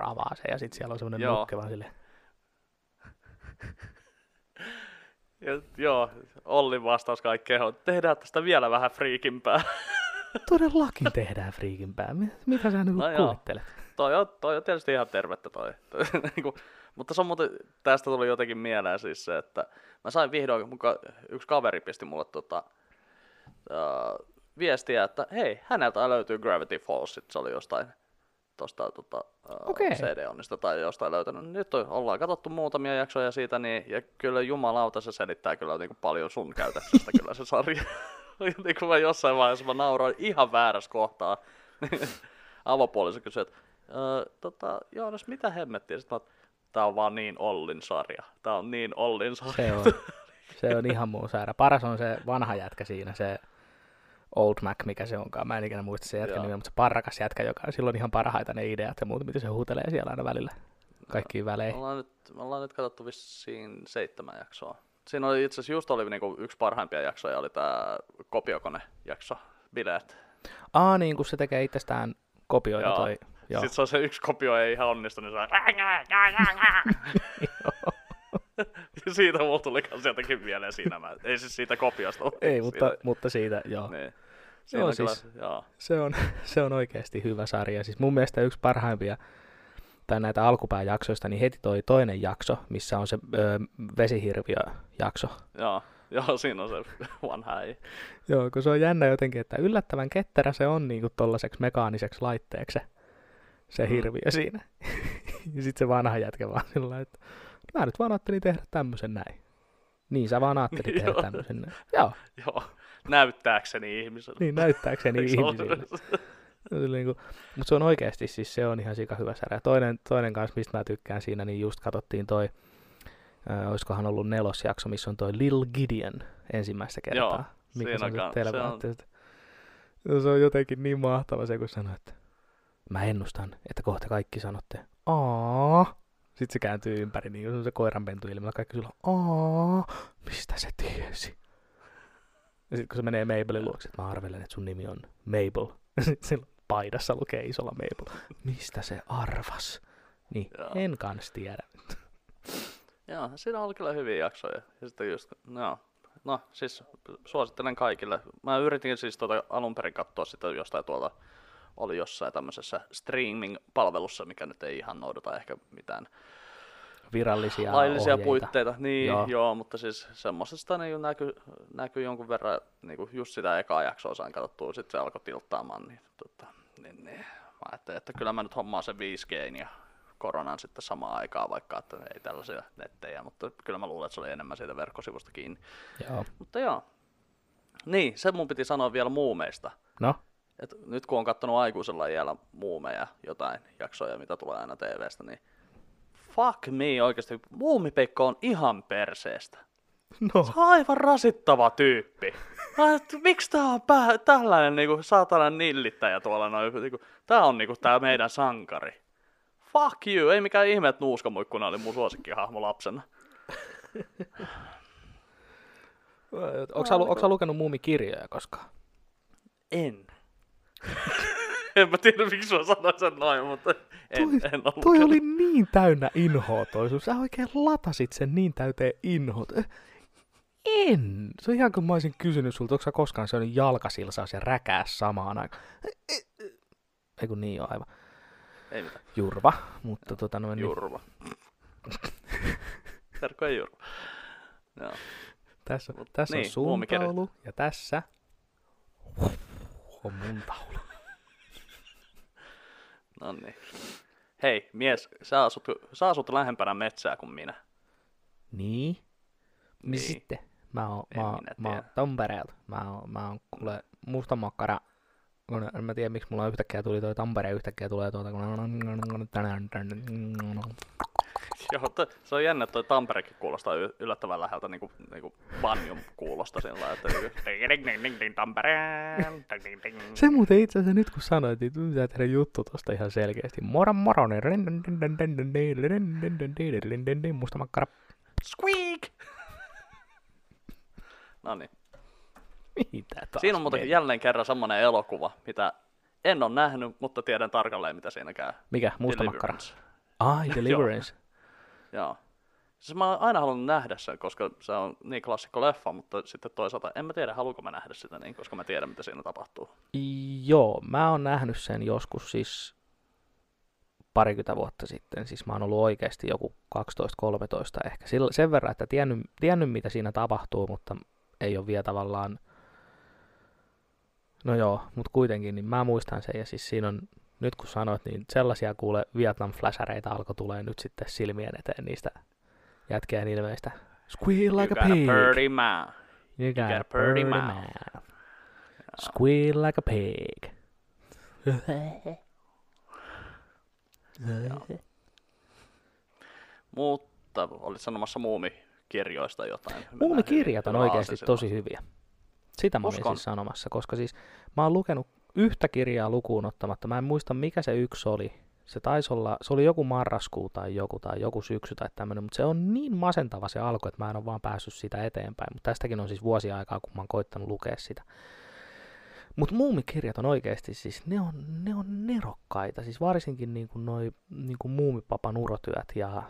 avaa se ja sitten siellä on semmoinen nukke vaan sille. Ja, joo, Ollin vastaus kaikkeen on, tehdään tästä vielä vähän friikimpää. Todellakin tehdään friikimpää. Mi- Mitä sä nyt No joo. kuvittelet? toi, on, toi on tietysti ihan tervettä toi. toi niinku, mutta se on muuten, tästä tuli jotenkin mieleen siis se, että mä sain vihdoin, muka, yksi kaveri pisti mulle tota, uh, viestiä, että hei, häneltä löytyy Gravity Falls, se oli jostain tosta tota, Okei. CD-onnista tai jostain löytänyt. Nyt on, ollaan katsottu muutamia jaksoja siitä, niin, ja kyllä jumalauta se selittää kyllä niinku paljon sun käytöksestä kyllä se sarja. niin kuin mä jossain vaiheessa mä nauroin ihan väärässä kohtaa. Avopuoliso kysyi, että tota, Joonas, mitä hemmettiä? Sitten mä, tää on vaan niin Ollin sarja. Tää on niin Ollin sarja. Se on, se on ihan muu saira. Paras on se vanha jätkä siinä, se Old Mac, mikä se onkaan. Mä en ikinä muista se jätkä Joo. nimeä, mutta se parrakas jätkä, joka on silloin ihan parhaita ne ideat ja muuta, mitä se huutelee siellä aina välillä. Kaikkiin Me väleihin. ollaan nyt, me ollaan nyt katsottu vissiin seitsemän jaksoa. Siinä oli itse asiassa just oli niinku yksi parhaimpia jaksoja, oli tää kopiokone-jakso, bileet. Aa, niin kun se tekee itsestään kopioita Joo. toi. Joo. Sitten se on se yksi kopio ei ihan onnistu, niin se on... siitä mulla tuli kans jotenkin mieleen siinä. Mä, ei siis siitä kopiosta. mutta Ei, siitä, mutta, mutta siitä, joo. Niin. Siinä Joo, kyllä, siis- joo. Se on, se on oikeasti hyvä sarja. Siis mun mielestä yksi parhaimpia tai näitä alkupääjaksoista, niin heti toi toinen jakso, missä on se ö, vesihirviö-jakso. Joo, joo, siinä on se vanha ei. Joo, kun se on jännä jotenkin, että yllättävän ketterä se on niin kuin tollaseksi mekaaniseksi laitteeksi. se. se Mm. hirviö siinä. ja sitten se vanha jätkä vaan sillä että mä nyt vaan ajattelin tehdä tämmöisen näin. Niin sä vaan ajattelit tehdä Joo. tämmöisen näin. Joo, Joo, näyttääkseni ihmiselle. niin näyttääkseni ihmisille. Niin mutta se on oikeasti, siis se on ihan sika hyvä särä. Toinen, toinen kanssa, mistä mä tykkään siinä, niin just katsottiin toi, äh, olisikohan ollut nelosjakso, missä on toi Lil Gideon ensimmäistä kertaa. Joo, mikä siinä se on se se telepaatti. Se, se on jotenkin niin mahtava se, kun sanoo, että mä ennustan, että kohta kaikki sanotte aa. Sitten se kääntyy ympäri, niin se on se koiranpentu ilmellä. Kaikki sulla aa, mistä se tiesi? Ja sitten kun se menee Mabelin luokse, että mä arvelen, että sun nimi on Mabel. Sitten sillä paidassa lukee isolla Mabel. Mistä se arvas? Niin, Joo. en kans tiedä. Joo, siinä oli kyllä hyviä jaksoja. Ja sitten just, no, no siis suosittelen kaikille. Mä yritin siis tuota alun perin katsoa sitä jostain tuolta, oli jossain tämmöisessä streaming-palvelussa, mikä nyt ei ihan noudata ehkä mitään Virallisia laillisia ohjeita. puitteita. Niin, Joo. joo. mutta siis semmoisesta niin näkyy näky jonkun verran, niin kuin just sitä ekaa jaksoa sain katsottua, sitten se alkoi tilttaamaan, niin, tota, niin, niin mä ajattelin, että kyllä mä nyt hommaan sen 5G ja koronan sitten samaan aikaan, vaikka että ei tällaisia nettejä, mutta kyllä mä luulen, että se oli enemmän siitä verkkosivusta kiinni. Joo. Mutta joo. Niin, se mun piti sanoa vielä muumeista. No, Et nyt kun on kattonut aikuisella iällä muumeja, jotain jaksoja, mitä tulee aina TVstä, niin fuck me oikeasti, muumipekko on ihan perseestä. no. Se on aivan rasittava tyyppi. Miksi tää on pää, tällainen niinku, saatana nillittäjä tuolla noin? Niinku, tää on niinku tää meidän sankari. Fuck you, ei mikään ihme, että Nuuskamuikkuna oli mun suosikkihahmo lapsena. Onko sä, lu- onks sä lukenut muumikirjoja koskaan? En. en mä tiedä, miksi mä sanoin sen noin, mutta en, Toi- en ole Toi oli niin täynnä inhoa toi sun. Sä oikein latasit sen niin täyteen inhot. Eh, En. Se on ihan kuin mä olisin kysynyt sulta, onko sä koskaan syönyt jalkasilsaus ja räkää samaan aikaan. Ei kun niin on aivan. Ei mitään. Jurva. Mutta tota noin, niin, Jurva. Terkkoja Jurva. Joo. tässä, Mut tässä on niin, sun muumikirjat. taulu ja tässä on mun taulu. No niin. Hei, mies, sä asut, sä asut lähempänä metsää kuin minä. Niin. Niin Niin. sitten. Mä oon, En mä oon, mä oon. Tampereelta. Mä oon, mä oon kuule musta makkara. Kun en mä tiedä miksi mulla yhtäkkiä tuli toi Tampere yhtäkkiä tulee tuolta kun Joo, to, se on jännä, että toi Tamperekin kuulostaa y- yllättävän läheltä niinku, niinku Banjum kuulosta sillä lailla, että niinku, ding, ding, ding, ding, Tampere, ding, ding, ding. Se muuten itse asiassa nyt kun sanoit, niin pitää tehdä juttu tosta ihan selkeästi. Moro moro, niin musta makkara. Squeak! No niin. Mitä taas Siinä on muuten meni? jälleen kerran semmonen elokuva, mitä en ole nähnyt, mutta tiedän tarkalleen, mitä siinä käy. Mikä? Musta makkara. Deliverance. Ai, Deliverance. Joo. Siis mä oon aina halunnut nähdä sen, koska se on niin klassikko leffa, mutta sitten toisaalta en mä tiedä, haluanko mä nähdä sitä niin, koska mä tiedän, mitä siinä tapahtuu. Joo, mä oon nähnyt sen joskus siis parikymmentä vuotta sitten. Siis mä oon ollut oikeasti joku 12-13 ehkä. Sillä, sen verran, että tiennyt, tiennyt, mitä siinä tapahtuu, mutta ei ole vielä tavallaan... No joo, mutta kuitenkin, niin mä muistan sen. Ja siis siinä on, nyt kun sanoit, niin sellaisia kuule Vietnam flashareita alkoi tulee nyt sitten silmien eteen niistä jätkien ilmeistä. Squeal like you a got pig. a pretty mouth. You got, got a pretty mouth. Squeal like a pig. Mutta olit sanomassa muumikirjoista jotain. Muumikirjat on oikeasti tosi hyviä. Sitä mä olin siis sanomassa, koska siis mä oon lukenut yhtä kirjaa lukuun ottamatta. Mä en muista mikä se yksi oli. Se taisi olla, se oli joku marraskuu tai joku tai joku syksy tai tämmöinen, mutta se on niin masentava se alku, että mä en ole vaan päässyt sitä eteenpäin. Mutta tästäkin on siis vuosia aikaa, kun mä oon koittanut lukea sitä. Mutta muumikirjat on oikeasti siis, ne on, ne on nerokkaita. Siis varsinkin niin kuin noi niin kuin muumipapan urotyöt ja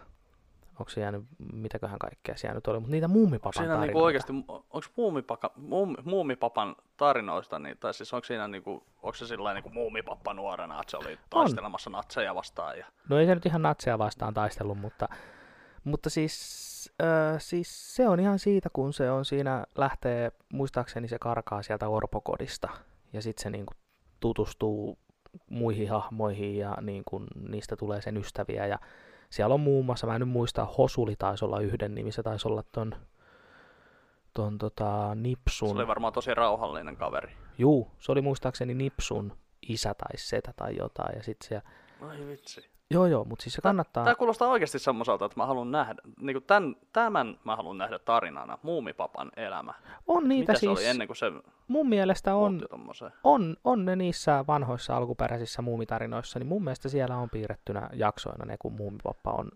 onko se jäänyt, mitäköhän kaikkea siellä nyt oli, mutta niitä muumipapan Siinä tarinoita. niinku oikeasti, onko muumipaka, muum, muumipapan tarinoista, niin, tai siis onko siinä niinku, onko se sillä niinku muumipappa nuorena, että se oli taistelemassa natseja vastaan ja No ei se nyt ihan natseja vastaan taistellut, mutta, mutta siis, äh, siis se on ihan siitä, kun se on siinä, lähtee, muistaakseni se karkaa sieltä orpokodista, ja sitten se niinku tutustuu muihin hahmoihin ja niin kuin niistä tulee sen ystäviä. Ja siellä on muun muassa, mä en nyt muista, Hosuli taisi olla yhden nimi, se taisi olla ton, ton tota, Nipsun. Se oli varmaan tosi rauhallinen kaveri. Juu, se oli muistaakseni Nipsun isä tai setä tai jotain. Ja sit se, Ai vitsi. Joo joo, mutta siis se kannattaa. Tämä kuulostaa oikeasti semmoiselta, että mä haluan nähdä, niin kuin tämän, tämän mä haluan nähdä tarinana, Muumipapan elämä. on niitä Mitä se siis, oli ennen kuin se mun mielestä on, on, on ne niissä vanhoissa alkuperäisissä muumitarinoissa, niin mun mielestä siellä on piirrettynä jaksoina ne, kun muumipappa on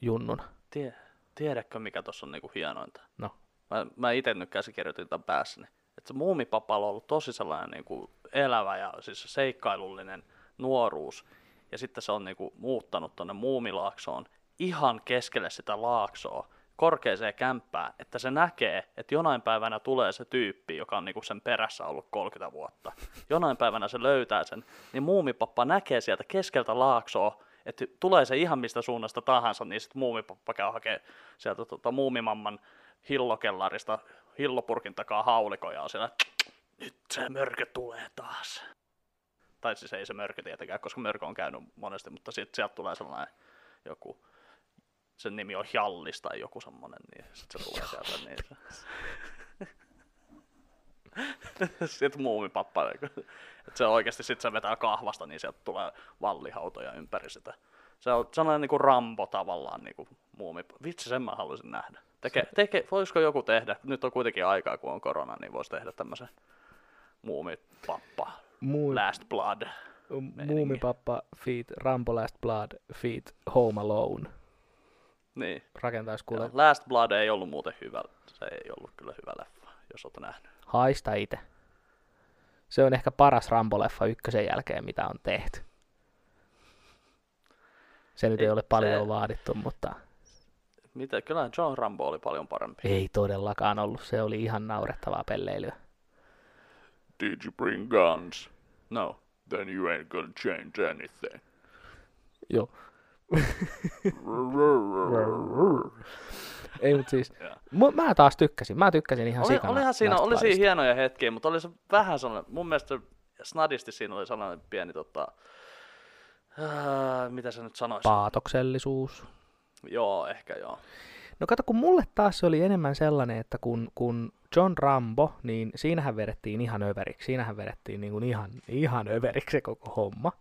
junnuna. Tie, tiedätkö, mikä tuossa on niinku hienointa? No. Mä, mä itse nyt käsikirjoitin tämän päässäni. Että se muumipapalla on ollut tosi sellainen niinku elävä ja siis seikkailullinen nuoruus. Ja sitten se on niinku muuttanut tuonne muumilaaksoon ihan keskelle sitä laaksoa korkeaseen kämppään, että se näkee, että jonain päivänä tulee se tyyppi, joka on niinku sen perässä ollut 30 vuotta. Jonain päivänä se löytää sen, niin muumipappa näkee sieltä keskeltä laaksoa, että tulee se ihan mistä suunnasta tahansa, niin sitten muumipappa käy hakee sieltä tota, muumimamman hillokellarista hillopurkin takaa haulikoja ja on siellä, nyt se mörkö tulee taas. Tai siis ei se mörkö tietenkään, koska mörkö on käynyt monesti, mutta sitten sieltä tulee sellainen joku, sen nimi on Hjallis tai joku semmonen, niin sitten se tulee sieltä. Niin se... sitten muumipappa, että se oikeasti sitten se vetää kahvasta, niin sieltä tulee vallihautoja ympäri sitä. Se on sellainen niin kuin Rambo tavallaan niin kuin muumi. Vitsi, sen mä haluaisin nähdä. Teke, teke, voisiko joku tehdä, nyt on kuitenkin aikaa kun on korona, niin voisi tehdä tämmöisen muumipappa, Muu, Last Blood. muumipappa feat Rambo Last Blood feat Home Alone. Niin. Rakentaisi kuule Last Blood ei ollut muuten hyvä, se ei ollut kyllä hyvä leffa, jos olet nähnyt. haista itse. Se on ehkä paras Rambo-leffa ykkösen jälkeen, mitä on tehty. Se nyt ei, Ei, ole paljon se- vaadittu, mutta Mitä, kyllä John Rambo oli paljon parempi. ei todellakaan ollut. Se oli ihan naurettavaa pelleilyä. Did you bring guns? No, then you ain't gonna change anything. Joo. Ei, mutta siis, mu- mä taas tykkäsin. Mä tykkäsin ihan Oli, sikana. olihan siinä, oli siinä hienoja hetkiä, mutta oli se vähän sellainen, mun mielestä snadisti siinä oli sellainen pieni tota, ää, mitä sä nyt sanoisit? Paatoksellisuus. Joo, ehkä joo. No kato, kun mulle taas se oli enemmän sellainen, että kun, kun John Rambo, niin siinähän vedettiin ihan överiksi. Siinähän vedettiin niin kuin ihan, ihan överiksi se koko homma.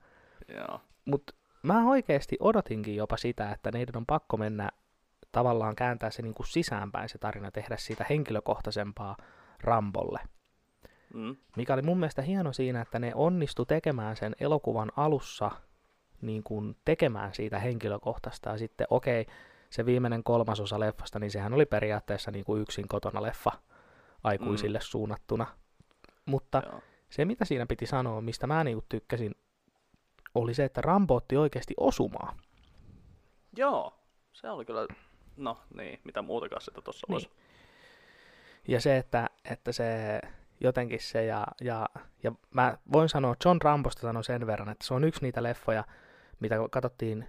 Joo. Mutta mä oikeasti odotinkin jopa sitä, että neidän on pakko mennä tavallaan kääntää se niin kuin sisäänpäin se tarina, tehdä siitä henkilökohtaisempaa Rambolle. Mm. Mikä oli mun mielestä hieno siinä, että ne onnistu tekemään sen elokuvan alussa niin kuin tekemään siitä henkilökohtaista. Ja sitten okei, se viimeinen kolmasosa leffasta, niin sehän oli periaatteessa niin kuin yksin kotona leffa aikuisille mm. suunnattuna. Mutta Joo. se, mitä siinä piti sanoa, mistä mä niin tykkäsin, oli se, että Rambo otti oikeasti osumaa. joo, se oli kyllä, no niin, mitä muutakaan sitä tuossa Niin. olisi. Ja se, että, että se jotenkin se, ja, ja, ja mä voin sanoa, John Rambosta sanon sen verran, että se on yksi niitä leffoja, mitä katsottiin,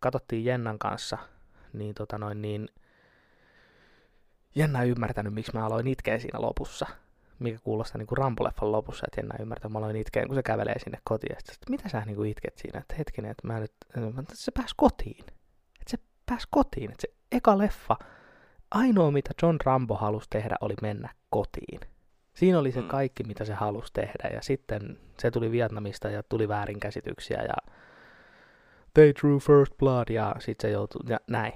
katsottiin Jennan kanssa, niin tota noin, niin Ei ymmärtänyt, miksi mä aloin itkeä siinä lopussa. Mikä kuulostaa niin kuin Rambo-leffan lopussa, että ei ymmärtänyt, mä aloin itkeä, kun se kävelee sinne kotiin. Sitten, että mitä sä niin kuin itket siinä? Että hetkinen, että mä nyt, että se pääsi kotiin. Että se pääsi kotiin. Että se eka leffa, ainoa mitä John Rambo halusi tehdä oli mennä kotiin. Siinä oli se Mm. kaikki, mitä se halusi tehdä. Ja sitten se tuli Vietnamista ja tuli väärinkäsityksiä ja they drew first blood ja sitten se joutui, ja näin.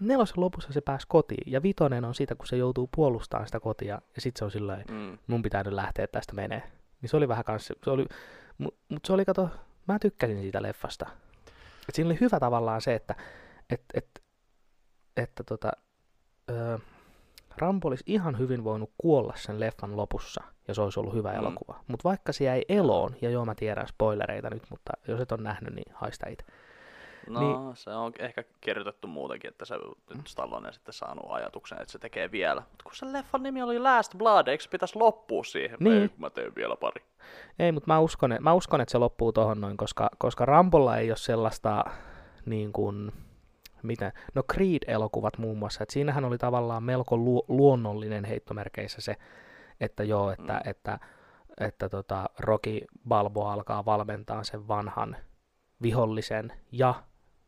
Nelosen lopussa se pääsi kotiin ja vitonen on siitä, kun se joutuu puolustamaan sitä kotia ja sitten se on silleen, Mm. mun pitää nyt lähteä tästä menee. Niin se oli vähän kans, se oli, mutta mut se oli, kato, mä tykkäsin siitä leffasta. Et siinä oli hyvä tavallaan se, että et, et, että tota, ö, Rambo olisi ihan hyvin voinut kuolla sen leffan lopussa, ja se olisi ollut hyvä Mm. elokuva. Mutta vaikka se jäi eloon, ja joo mä tiedän spoilereita nyt, mutta jos et ole nähnyt, niin haista itse. No, Niin- se on ehkä kirjoitettu muutenkin, että se nyt Stallone sitten saanut ajatuksen, että se tekee vielä. Mutta kun se leffan nimi oli Last Blood, eikö se pitäisi loppua siihen? Niin. Ei, kun mä teen vielä pari. Ei, mutta mä uskon, että, mä uskon, että se loppuu tohon noin, koska, koska Rambolla ei ole sellaista niin kuin, miten, no Creed-elokuvat muun muassa, että siinähän oli tavallaan melko lu- luonnollinen heittomerkeissä se, että joo, että, Mm. mm. että että tota, Rocky Balboa alkaa valmentaa sen vanhan vihollisen ja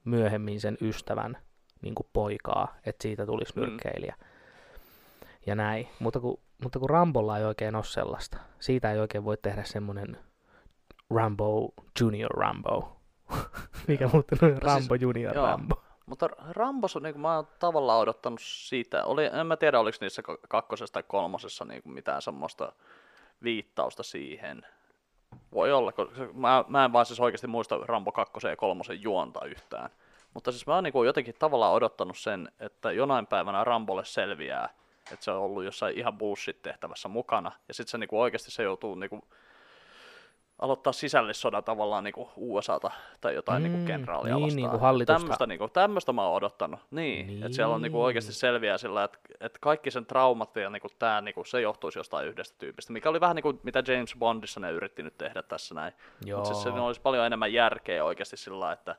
myöhemmin sen ystävän niin kuin poikaa, että siitä tulisi Mm. nyrkkeilijä. Ja näin. Mutta kun, mutta kun Rambolla ei oikein ole sellaista. Siitä ei oikein voi tehdä semmoinen Rambo Junior Rambo. Mikä muuten on siis- Rambo Junior joo. Rambo. Mutta Rambos, on, niin kuin mä oon tavallaan odottanut siitä, oli, en mä tiedä oliko niissä ka- kakkosessa tai kolmosessa niin kuin mitään semmoista viittausta siihen. Voi olla, koska mä, mä en vaan siis oikeasti muista Rambo 2 ja 3 juonta yhtään. Mutta siis mä oon niin jotenkin tavallaan odottanut sen, että jonain päivänä Rambolle selviää, että se on ollut jossain ihan bullshit-tehtävässä mukana. Ja sitten se niin oikeasti se joutuu niin aloittaa sisällissodan tavallaan niin kuin USAta tai jotain mm, niin Mm, kuin kenraalia niin, vastaan. niin kuin hallitusta. Tämmöistä, niin kuin, tämmöistä mä oon odottanut. Niin, niin. että siellä on niin kuin oikeasti selviää sillä, että, että kaikki sen traumat ja niin kuin tämä, niin kuin, se johtuisi jostain yhdestä tyypistä, mikä oli vähän niin kuin mitä James Bondissa ne yritti nyt tehdä tässä näin. Mutta siis siinä olisi paljon enemmän järkeä oikeasti sillä että,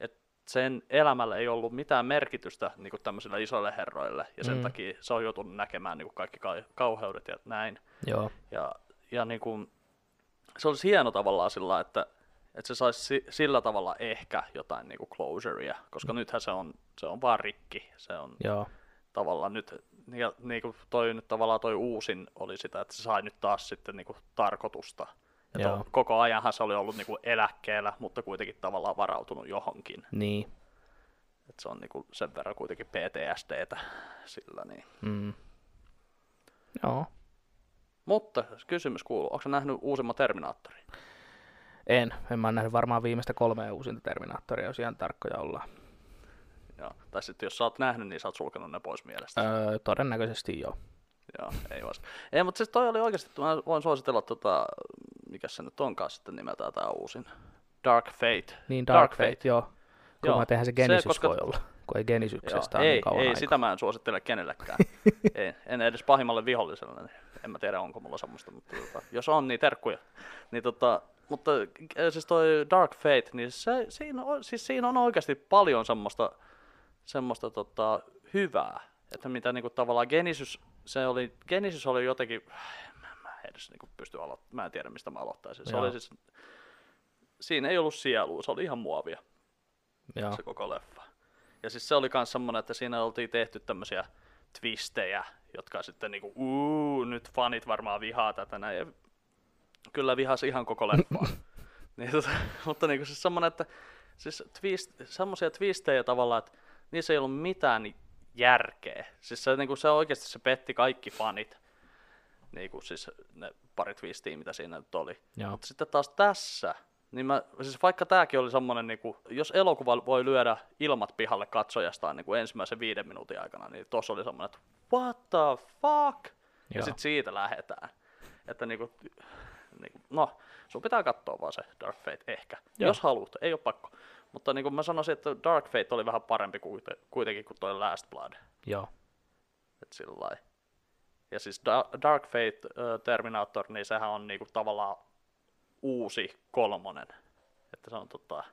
että sen elämällä ei ollut mitään merkitystä niin kuin tämmöisille isoille herroille, ja sen Mm. takia se on joutunut näkemään niin kuin kaikki kau- kauheudet ja näin. Joo. Ja, ja niin kuin, se olisi hieno tavallaan sillä, että, että se saisi si- sillä tavalla ehkä jotain niin kuin closurea, koska nythän se on, se on vaan rikki. Se on Joo. tavallaan nyt, ja niin kuin toi nyt tavallaan toi uusin oli sitä, että se sai nyt taas sitten niin kuin tarkoitusta. Ja Joo. koko ajanhan se oli ollut niin kuin eläkkeellä, mutta kuitenkin tavallaan varautunut johonkin. Niin. Et se on niin kuin sen verran kuitenkin PTSDtä sillä niin. Mm. Joo. Mutta kysymys kuuluu, onko nähnyt uusimman Terminaattorin? En. En mä nähnyt varmaan viimeistä kolmea uusinta Terminaattoria, jos ihan tarkkoja ollaan. Joo. Tai sitten jos sä oot nähnyt, niin sä oot sulkenut ne pois mielestä. Öö, todennäköisesti joo. Joo, ei vas. Ei, mutta siis toi oli oikeasti, mä voin suositella tota, mikä se nyt onkaan sitten nimeltään tää uusin. Dark Fate. Niin Dark, Dark Fate, Fate. joo. Kun Joo, mä tehdään se se, Genesis koska- voi olla, kun ei Joo, Genesyksestä ole ei, niin kauan ei aikaa. sitä mä en suosittele kenellekään. ei, en edes pahimmalle viholliselle, niin en mä tiedä onko mulla semmoista, mutta tota, jos on, niin terkkuja. Niin tota, mutta äh, siis toi Dark Fate, niin se, siinä, on, siis siinä on oikeasti paljon semmoista, semmoista tota, hyvää. Että mitä niinku tavallaan Genesis, se oli, Genesis oli jotenkin, mä, mä en edes niinku pysty aloittamaan, mä en tiedä mistä mä aloittaisin. Se Joo. oli siis, siinä ei ollut sielua, se oli ihan muovia Joo. se koko leffa. Ja siis se oli myös semmoinen, että siinä oltiin tehty tämmöisiä twistejä, jotka sitten niinku, uu, nyt fanit varmaan vihaa tätä näin. Ja kyllä vihas ihan koko leffaa. niin, tota, mutta niinku siis semmoinen, että siis twist, semmoisia twistejä tavallaan, että niissä ei ollut mitään järkeä. Siis se, niinku, se oikeasti se petti kaikki fanit. Niinku siis ne pari twistiä, mitä siinä nyt oli. Mutta sitten taas tässä, niin mä, siis vaikka tämäkin oli semmoinen, niin kuin, jos elokuva voi lyödä ilmat pihalle katsojastaan niin kuin ensimmäisen viiden minuutin aikana, niin tuossa oli semmoinen, että what the fuck? Ja Joo. sitten siitä lähdetään. Että niin kuin, niin kuin, no, sun pitää katsoa vaan se Dark Fate ehkä, Joo. Jos haluat, ei ole pakko. Mutta niin kuin mä sanoisin, että Dark Fate oli vähän parempi kuite- kuitenkin kuin toi Last Blood. Joo. Et sillä lailla. Ja siis Da- Dark Fate äh, Terminator, niin sehän on niinku tavallaan uusi kolmonen. Että se on, tota,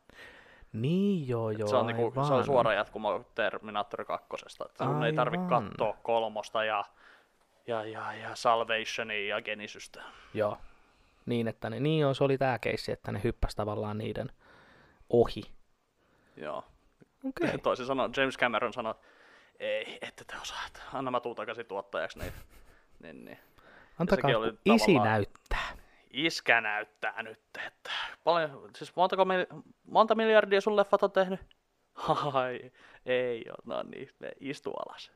Niin joo, joo, se on, niinku, se on suora jatkumo Terminator 2. Että sun ei tarvi Aivan. katsoa kolmosta ja, ja, ja, ja Salvationia ja Genesystä. Joo. Niin, että ne, niin joo, se oli tää keissi, että ne hyppäsi tavallaan niiden ohi. Joo. Okei. Okay. Toisin sanoen James Cameron sanoi, ei, ette te osaat, anna mä tuun takaisin tuottajaksi. Niin, niin, niin. Antakaa, kun isi tavallaan- näyttää. Iskä näyttää nyt, että paljon, siis montako, monta miljardia sun leffat on tehnyt? Ai, ei oo, no niin, me istu alas.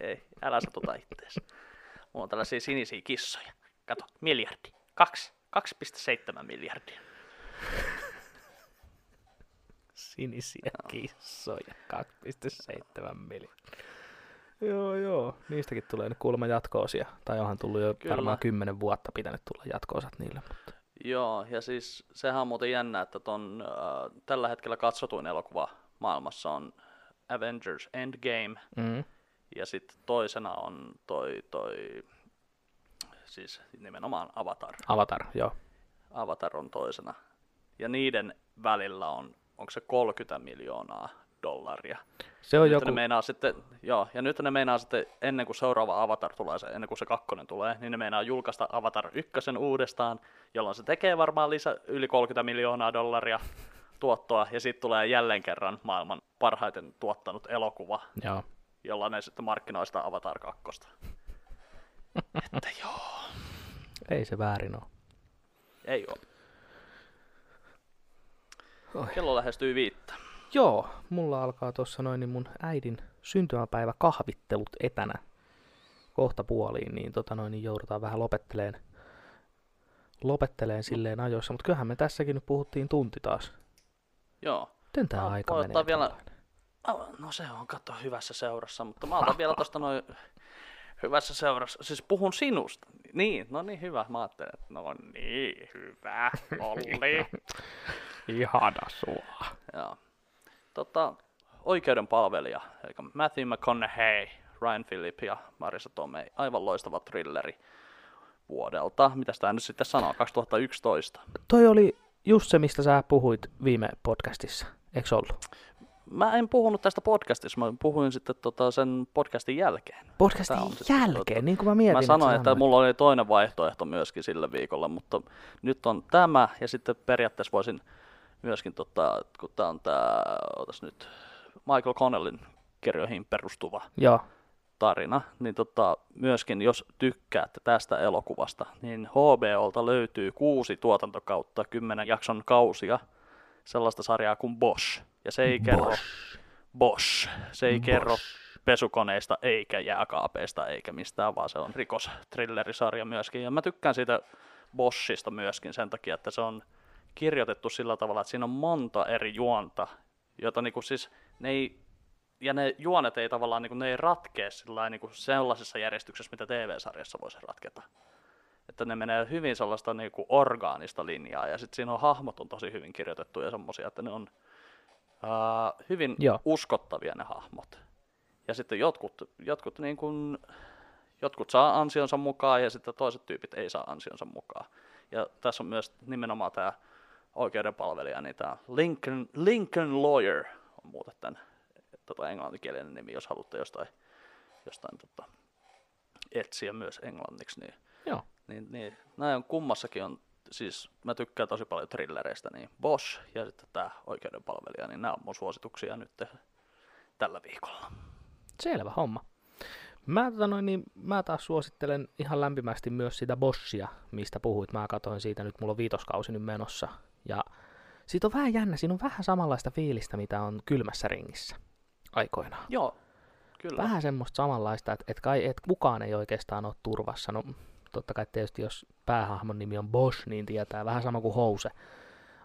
Ei, älä satuta ittees. Mulla on tällaisia sinisiä kissoja. Kato, miljardi. Kaksi. 2,7 miljardia. Sinisiä kissoja, 2,7 miljoonaa. Joo, joo. Niistäkin tulee nyt kuulemma jatkoosia. Tai onhan tullut jo Kyllä. varmaan kymmenen vuotta pitänyt tulla jatkoosat niille. Mutta... Joo, ja siis sehän on muuten jännä, että ton, äh, tällä hetkellä katsotuin elokuva maailmassa on Avengers Endgame, Mm. ja sitten toisena on toi, toi, siis nimenomaan Avatar. Avatar, joo. Avatar on toisena. Ja niiden välillä on, onko se 30 miljoonaa dollaria. Se on nyt joku, ne meinaa sitten, joo, ja nyt ne meinaa sitten, ennen kuin seuraava Avatar tulee, se, ennen kuin se kakkonen tulee, niin ne meinaa julkaista Avatar ykkösen uudestaan, jolloin se tekee varmaan lisä, yli 30 miljoonaa dollaria tuottoa, ja sitten tulee jälleen kerran maailman parhaiten tuottanut elokuva, joo. jolla ne sitten markkinoi sitä Avatar 2. että joo, Ei se väärin ole. ei oo. Oi. Kello lähestyy viittä. Joo, mulla alkaa tuossa noin niin mun äidin syntymäpäivä kahvittelut etänä kohta puoliin, niin, tota noin, niin joudutaan vähän lopetteleen, lopetteleen silleen ajoissa, mutta kyllähän me tässäkin nyt puhuttiin tunti taas. Joo. Miten tää Ah, aika menee? vielä- tällainen? No se on, katso, hyvässä seurassa, mutta mä otan vielä tosta noin hyvässä seurassa, siis puhun sinusta. Niin, no niin hyvä, mä ajattelin, että no niin, hyvä, Olli. Ihana sua. Joo. Tota, oikeuden palvelija, eli Matthew McConaughey, Ryan Phillip ja Marisa Tomei, aivan loistava thrilleri vuodelta. Mitä tämä nyt sitten sanoo, 2011. Toi oli just se, mistä sä puhuit viime podcastissa, eikö ollut? Mä en puhunut tästä podcastissa, mä puhuin sitten tota sen podcastin jälkeen. Podcastin on sitten jälkeen, tota- niin kuin mä mietin. Mä sanoin, että sanoit. mulla oli toinen vaihtoehto myöskin sillä viikolla, mutta nyt on tämä, ja sitten periaatteessa voisin myöskin, tota, kun tämä on tämä, otas nyt, Michael Connellin kirjoihin perustuva Joo, tarina, niin tota, myöskin jos tykkäätte tästä elokuvasta, niin HBOlta löytyy kuusi tuotantokautta, kymmenen jakson kausia, sellaista sarjaa kuin Bosch. Ja se ei kerro Bosch. Se ei kerro pesukoneista eikä jääkaapeista eikä mistään, vaan se on rikosthrillerisarja myöskin. Ja mä tykkään siitä Boschista myöskin sen takia, että se on kirjoitettu sillä tavalla, että siinä on monta eri juonta, jota niinku siis ne ei, ja ne juonet ei tavallaan niinku, ne ei ratkea sillä niinku sellaisessa järjestyksessä, mitä TV-sarjassa voisi ratketa. Että ne menee hyvin sellaista niinku orgaanista linjaa, ja sitten siinä on hahmot on tosi hyvin kirjoitettu ja semmoisia, että ne on ää, hyvin Joo. uskottavia ne hahmot. Ja sitten jotkut, jotkut, niin kuin, jotkut saa ansionsa mukaan ja sitten toiset tyypit ei saa ansionsa mukaan. Ja tässä on myös nimenomaan tämä oikeudenpalvelija, niin tämä Lincoln, Lincoln Lawyer on muuten tämän tota, englanninkielinen nimi, jos haluatte jostain, jostain tota, etsiä myös englanniksi. Niin, joo. niin, niin näin on kummassakin on, siis mä tykkään tosi paljon thrillereistä, niin Bosch ja sitten tämä oikeudenpalvelija, niin nämä on mun suosituksia nyt tällä viikolla. Selvä homma. Mä, tota noin, niin, mä taas suosittelen ihan lämpimästi myös sitä Boschia, mistä puhuit. Mä katsoin siitä nyt, mulla on viitoskausi nyt menossa. Siitä on vähän jännä, siinä on vähän samanlaista fiilistä, mitä on kylmässä ringissä aikoinaan. Joo, kyllä. Vähän semmoista samanlaista, että et kai, et kukaan ei oikeastaan ole turvassa. No totta kai tietysti jos päähahmon nimi on Bosch, niin tietää vähän sama kuin House.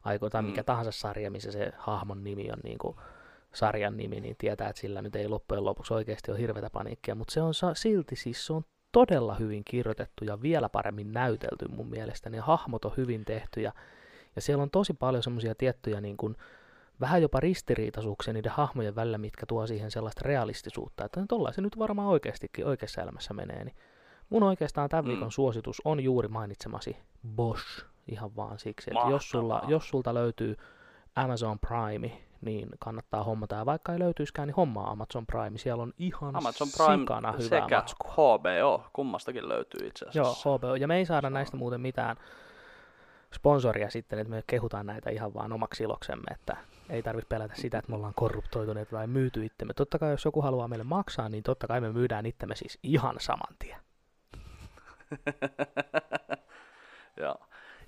Aiko, tai mikä Mm. tahansa sarja, missä se hahmon nimi on niin kuin sarjan nimi, niin tietää, että sillä nyt ei loppujen lopuksi oikeasti ole hirveätä paniikkia, mutta se on silti siis se on todella hyvin kirjoitettu ja vielä paremmin näytelty mun mielestä. Ne hahmot on hyvin tehty ja, ja siellä on tosi paljon semmoisia tiettyjä niin kuin, vähän jopa ristiriitaisuuksia niiden hahmojen välillä, mitkä tuo siihen sellaista realistisuutta, että tollain se nyt varmaan oikeastikin oikeassa elämässä menee. Niin mun oikeastaan tämän Mm. viikon suositus on juuri mainitsemasi Bosch, ihan vaan siksi, että jos, sulla, jos sulta löytyy Amazon Prime, niin kannattaa hommata, ja vaikka ei löytyiskään, niin hommaa Amazon Prime, siellä on ihan Amazon Prime sikana hyvää sekä matskua. HBO, kummastakin löytyy itse Joo, asiassa. HBO. Ja me ei saada näistä muuten mitään sponsoria sitten, että me kehutaan näitä ihan vaan omaksi iloksemme, että ei tarvitse pelätä sitä, että me ollaan korruptoituneet tai myyty itsemme. Totta kai jos joku haluaa meille maksaa, niin totta kai me myydään itsemme siis ihan saman tien. Joo.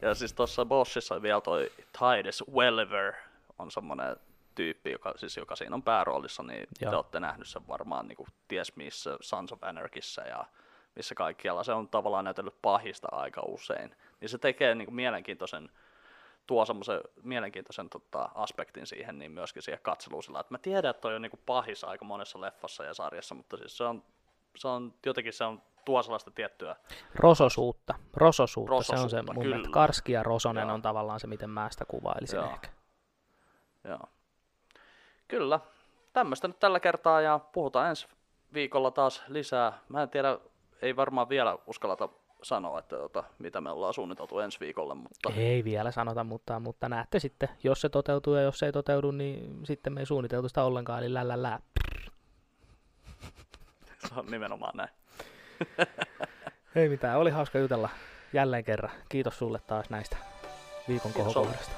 Ja siis tuossa Boschissa vielä toi Titus Welliver on semmoinen tyyppi, joka, siis joka siinä on pääroolissa, niin Joo. te olette nähnyt sen varmaan niin kuin, ties missä Sons of Anarchissa ja missä kaikkialla. Se on tavallaan näytellyt pahista aika usein. Niin se tekee niin kuin, mielenkiintoisen, tuo semmoisen mielenkiintoisen tota, aspektin siihen, niin myöskin siihen katseluun sillä, että mä tiedän, että toi on niin kuin, pahis aika monessa leffassa ja sarjassa, mutta siis se on, se on jotenkin se on, tuo sellaista tiettyä Rososuutta. Rososuutta, se on se Rososuutta, mun kyllä. mielestä. Karski ja Rosonen Joo. on tavallaan se, miten mä sitä kuvailisin Joo. ehkä. Joo. Kyllä. Tämmöistä nyt tällä kertaa ja puhutaan ensi viikolla taas lisää. Mä en tiedä, ei varmaan vielä uskalleta sanoa, että tota, mitä me ollaan suunniteltu ensi viikolle, mutta Ei vielä sanota, mutta, mutta näette sitten, jos se toteutuu ja jos se ei toteudu, niin sitten me ei suunniteltu sitä ollenkaan, eli lä, lä. se on nimenomaan näin. Ei mitään, oli hauska jutella jälleen kerran. Kiitos sulle taas näistä viikon kohokohdasta.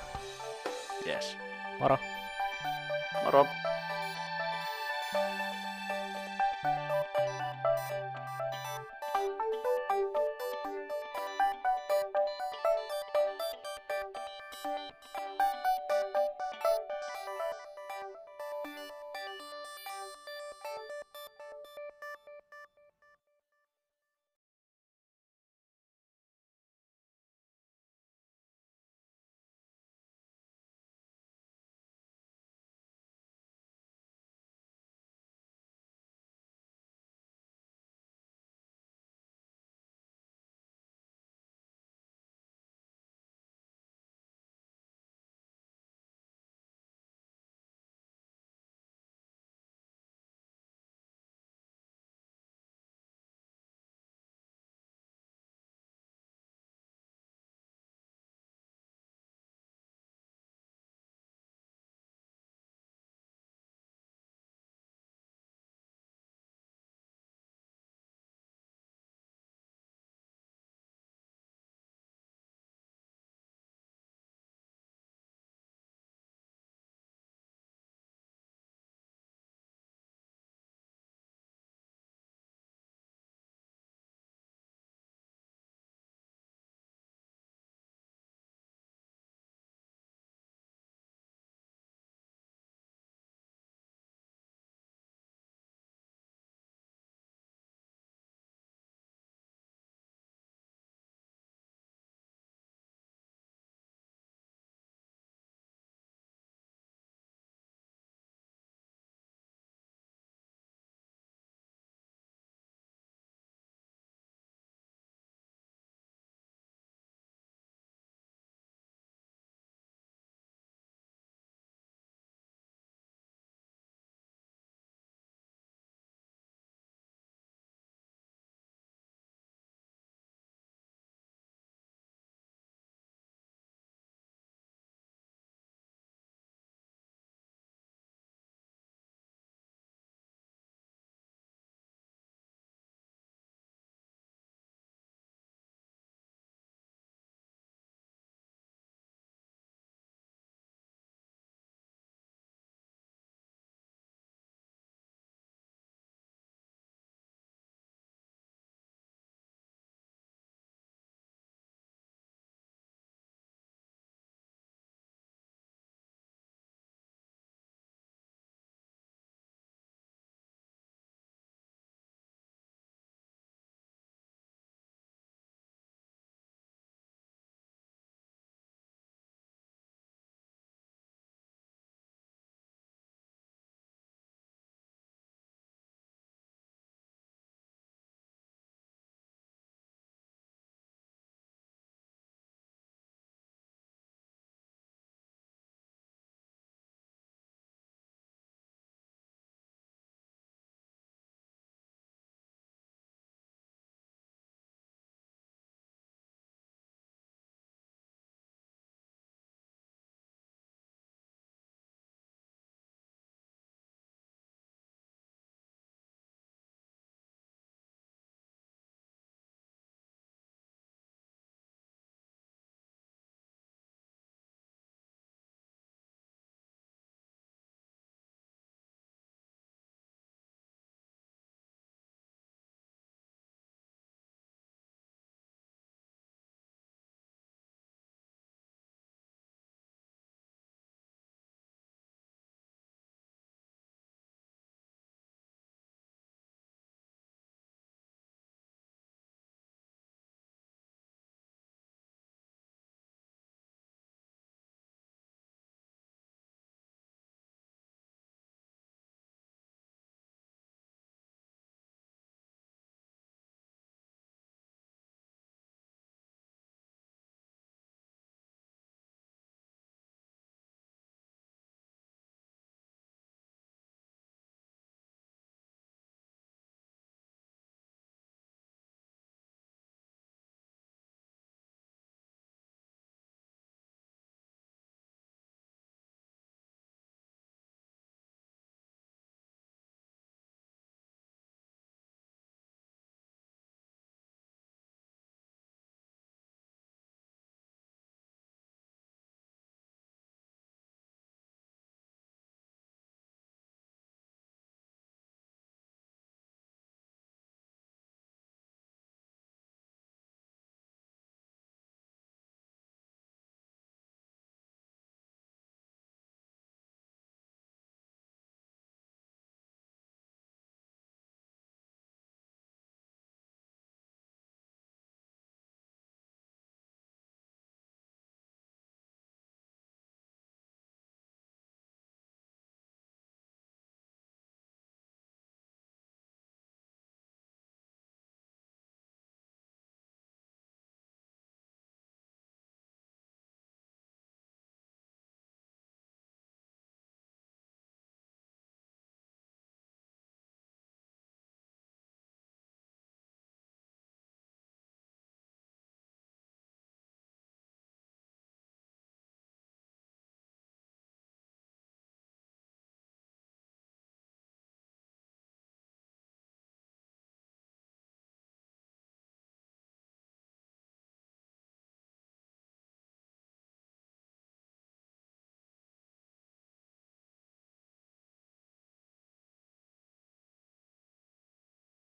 Yes. Moro! Moro!